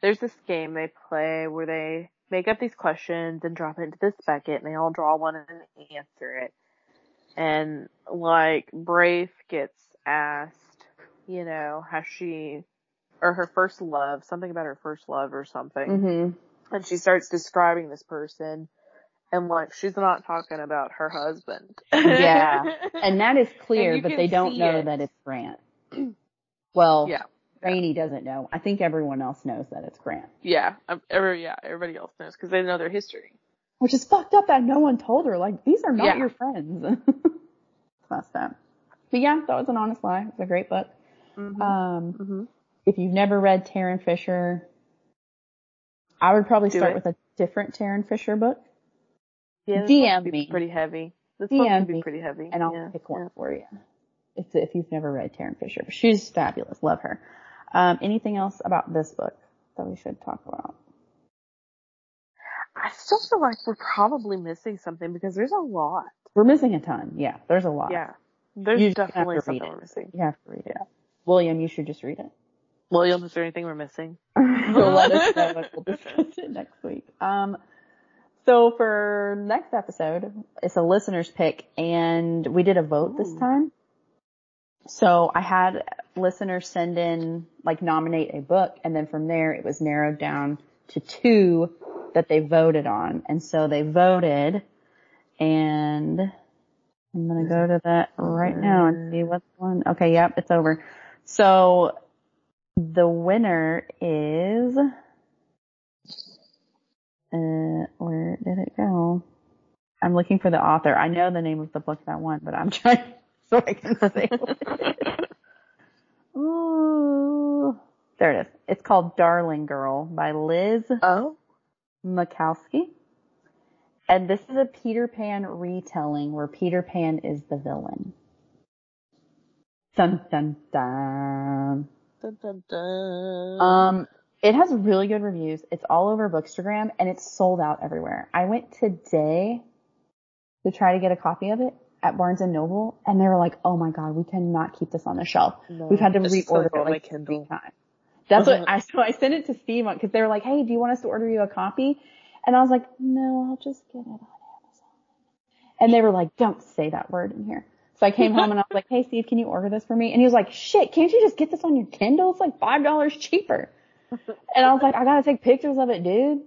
S2: there's this game they play where they make up these questions and drop it into this bucket, and they all draw one and answer it. And like, Braith gets asked, you know, has she, or her first love, something about her first love or something.
S1: Mhm.
S2: and she starts describing this person and like she's not talking about her husband.
S1: Yeah. And that is clear, but they don't know
S2: it.
S1: that it's Grant. Well,
S2: yeah.
S1: Rainey doesn't know. I think everyone else knows that it's Grant.
S2: Yeah. Um, every, yeah, everybody else knows because they know their history.
S1: Which is fucked up that no one told her. Like, these are not
S2: Yeah.
S1: your friends. messed up. But yeah, that was an honest lie. It's a great book.
S2: Mm-hmm.
S1: Um,
S2: mm-hmm.
S1: if you've never read Tarryn Fisher, I would probably
S2: Do
S1: start
S2: it.
S1: with a different Tarryn Fisher book,
S2: Yeah,
S1: DM me.
S2: pretty heavy. This
S1: DM
S2: be pretty heavy.
S1: and I'll
S2: yeah.
S1: pick one
S2: yeah.
S1: for you. If if you've never read Tarryn Fisher, she's fabulous. Love her. Um, anything else about this book that we should talk about?
S2: I still feel like we're probably missing something because there's a lot.
S1: We're missing a ton. Yeah, there's a lot.
S2: Yeah. There's
S1: You just have
S2: definitely
S1: to
S2: something
S1: it.
S2: we're missing.
S1: You have to read it. William, you should just read it.
S2: William, is there anything we're missing?
S1: so let us know and we'll discuss it next week. Um, so for next episode, it's a listener's pick and we did a vote this time. So I had listeners send in, like nominate a book and then from there it was narrowed down to two that they voted on. And so they voted and I'm gonna go to that right now and see what's one. Okay, yep, it's over. So the winner is uh where did it go? I'm looking for the author. I know the name of the book that won, but I'm trying so I can say. Ooh. There it is. It's called Darling Girl by Liz
S2: Oh.
S1: Michalski. And this is a Peter Pan retelling where Peter Pan is the villain. Dun dun dun.
S2: Dun, dun, dun.
S1: Um, it has really good reviews. It's all over Bookstagram and it's sold out everywhere. I went today to try to get a copy of it at Barnes and Noble and they were like, "Oh my god, we cannot keep this on the shelf.
S2: No,
S1: We've had to reorder it like three times." That's what I so I sent it to Steve because they were like, "Hey, do you want us to order you a copy?" And I was like, "No, I'll just get it on Amazon." And they were like, "Don't say that word in here." So I came home and I was like, "Hey, Steve, can you order this for me?" And he was like, "Shit, can't you just get this on your Kindle? It's like five dollars cheaper." And I was like, "I gotta take pictures of it, dude."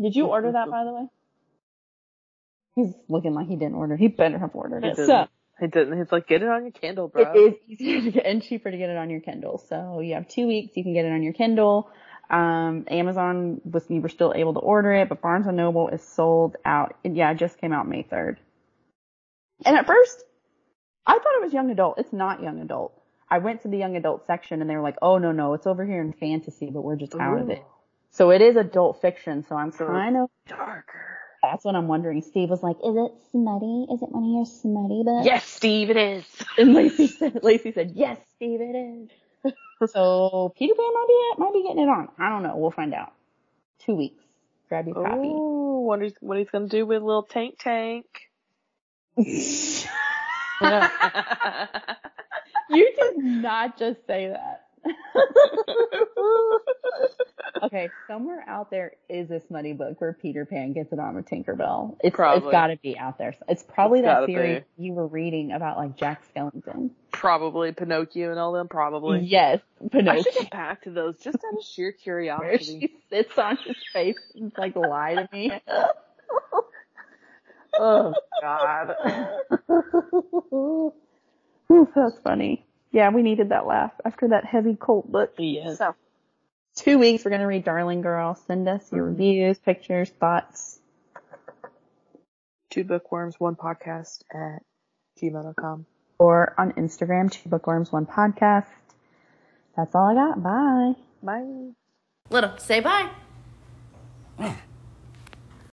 S1: Did you order that, by the way? He's looking like he didn't order. He better have ordered
S2: He
S1: it.
S2: Didn't. He didn't. He's like, get it on your Kindle, bro.
S1: it is easier to get and cheaper to get it on your Kindle. So you have two weeks. You can get it on your Kindle. Um, Amazon was you were still able to order it, but Barnes and Noble is sold out. It- yeah, it just came out May third. And at first, I thought it was young adult. It's not young adult. I went to the young adult section and they were like, "Oh no, no, it's over here in fantasy, but we're just out of it." So it is adult fiction. So I'm
S2: So-
S1: kind of
S2: Darker.
S1: That's what I'm wondering. Steve was like, "Is it smutty? Is it one of your smutty books?"
S2: Yes, Steve, it is.
S1: And Lacey said, Lacey said, yes, Steve, it is. so Peter Pan might be might be getting it on. I don't know. We'll find out. Two weeks. Grab your copy.
S2: Ooh, what he's what he's gonna do with little Tank Tank?
S1: you did not just say that. Okay, somewhere out there is a smutty book where Peter Pan gets it on with Tinkerbell. It's
S2: Probably.
S1: it's got to be out there. It's probably
S2: It's
S1: that series you were reading about like Jack Skellington.
S2: Probably Pinocchio and all them. Probably.
S1: Yes, Pinocchio.
S2: I should get back to those just out of sheer
S1: where
S2: curiosity.
S1: she sits on his face and like lie to me.
S2: oh God.
S1: Ooh, that's funny. Yeah, we needed that laugh after that heavy cult book.
S2: Yes.
S1: So, two weeks we're gonna read Darling Girl. Send us your mm-hmm. reviews, pictures, thoughts.
S2: Two bookworms, one podcast at gmail.com.
S1: Or on Instagram, two bookworms, one podcast. That's all I got. Bye.
S2: Bye.
S3: Little, say bye.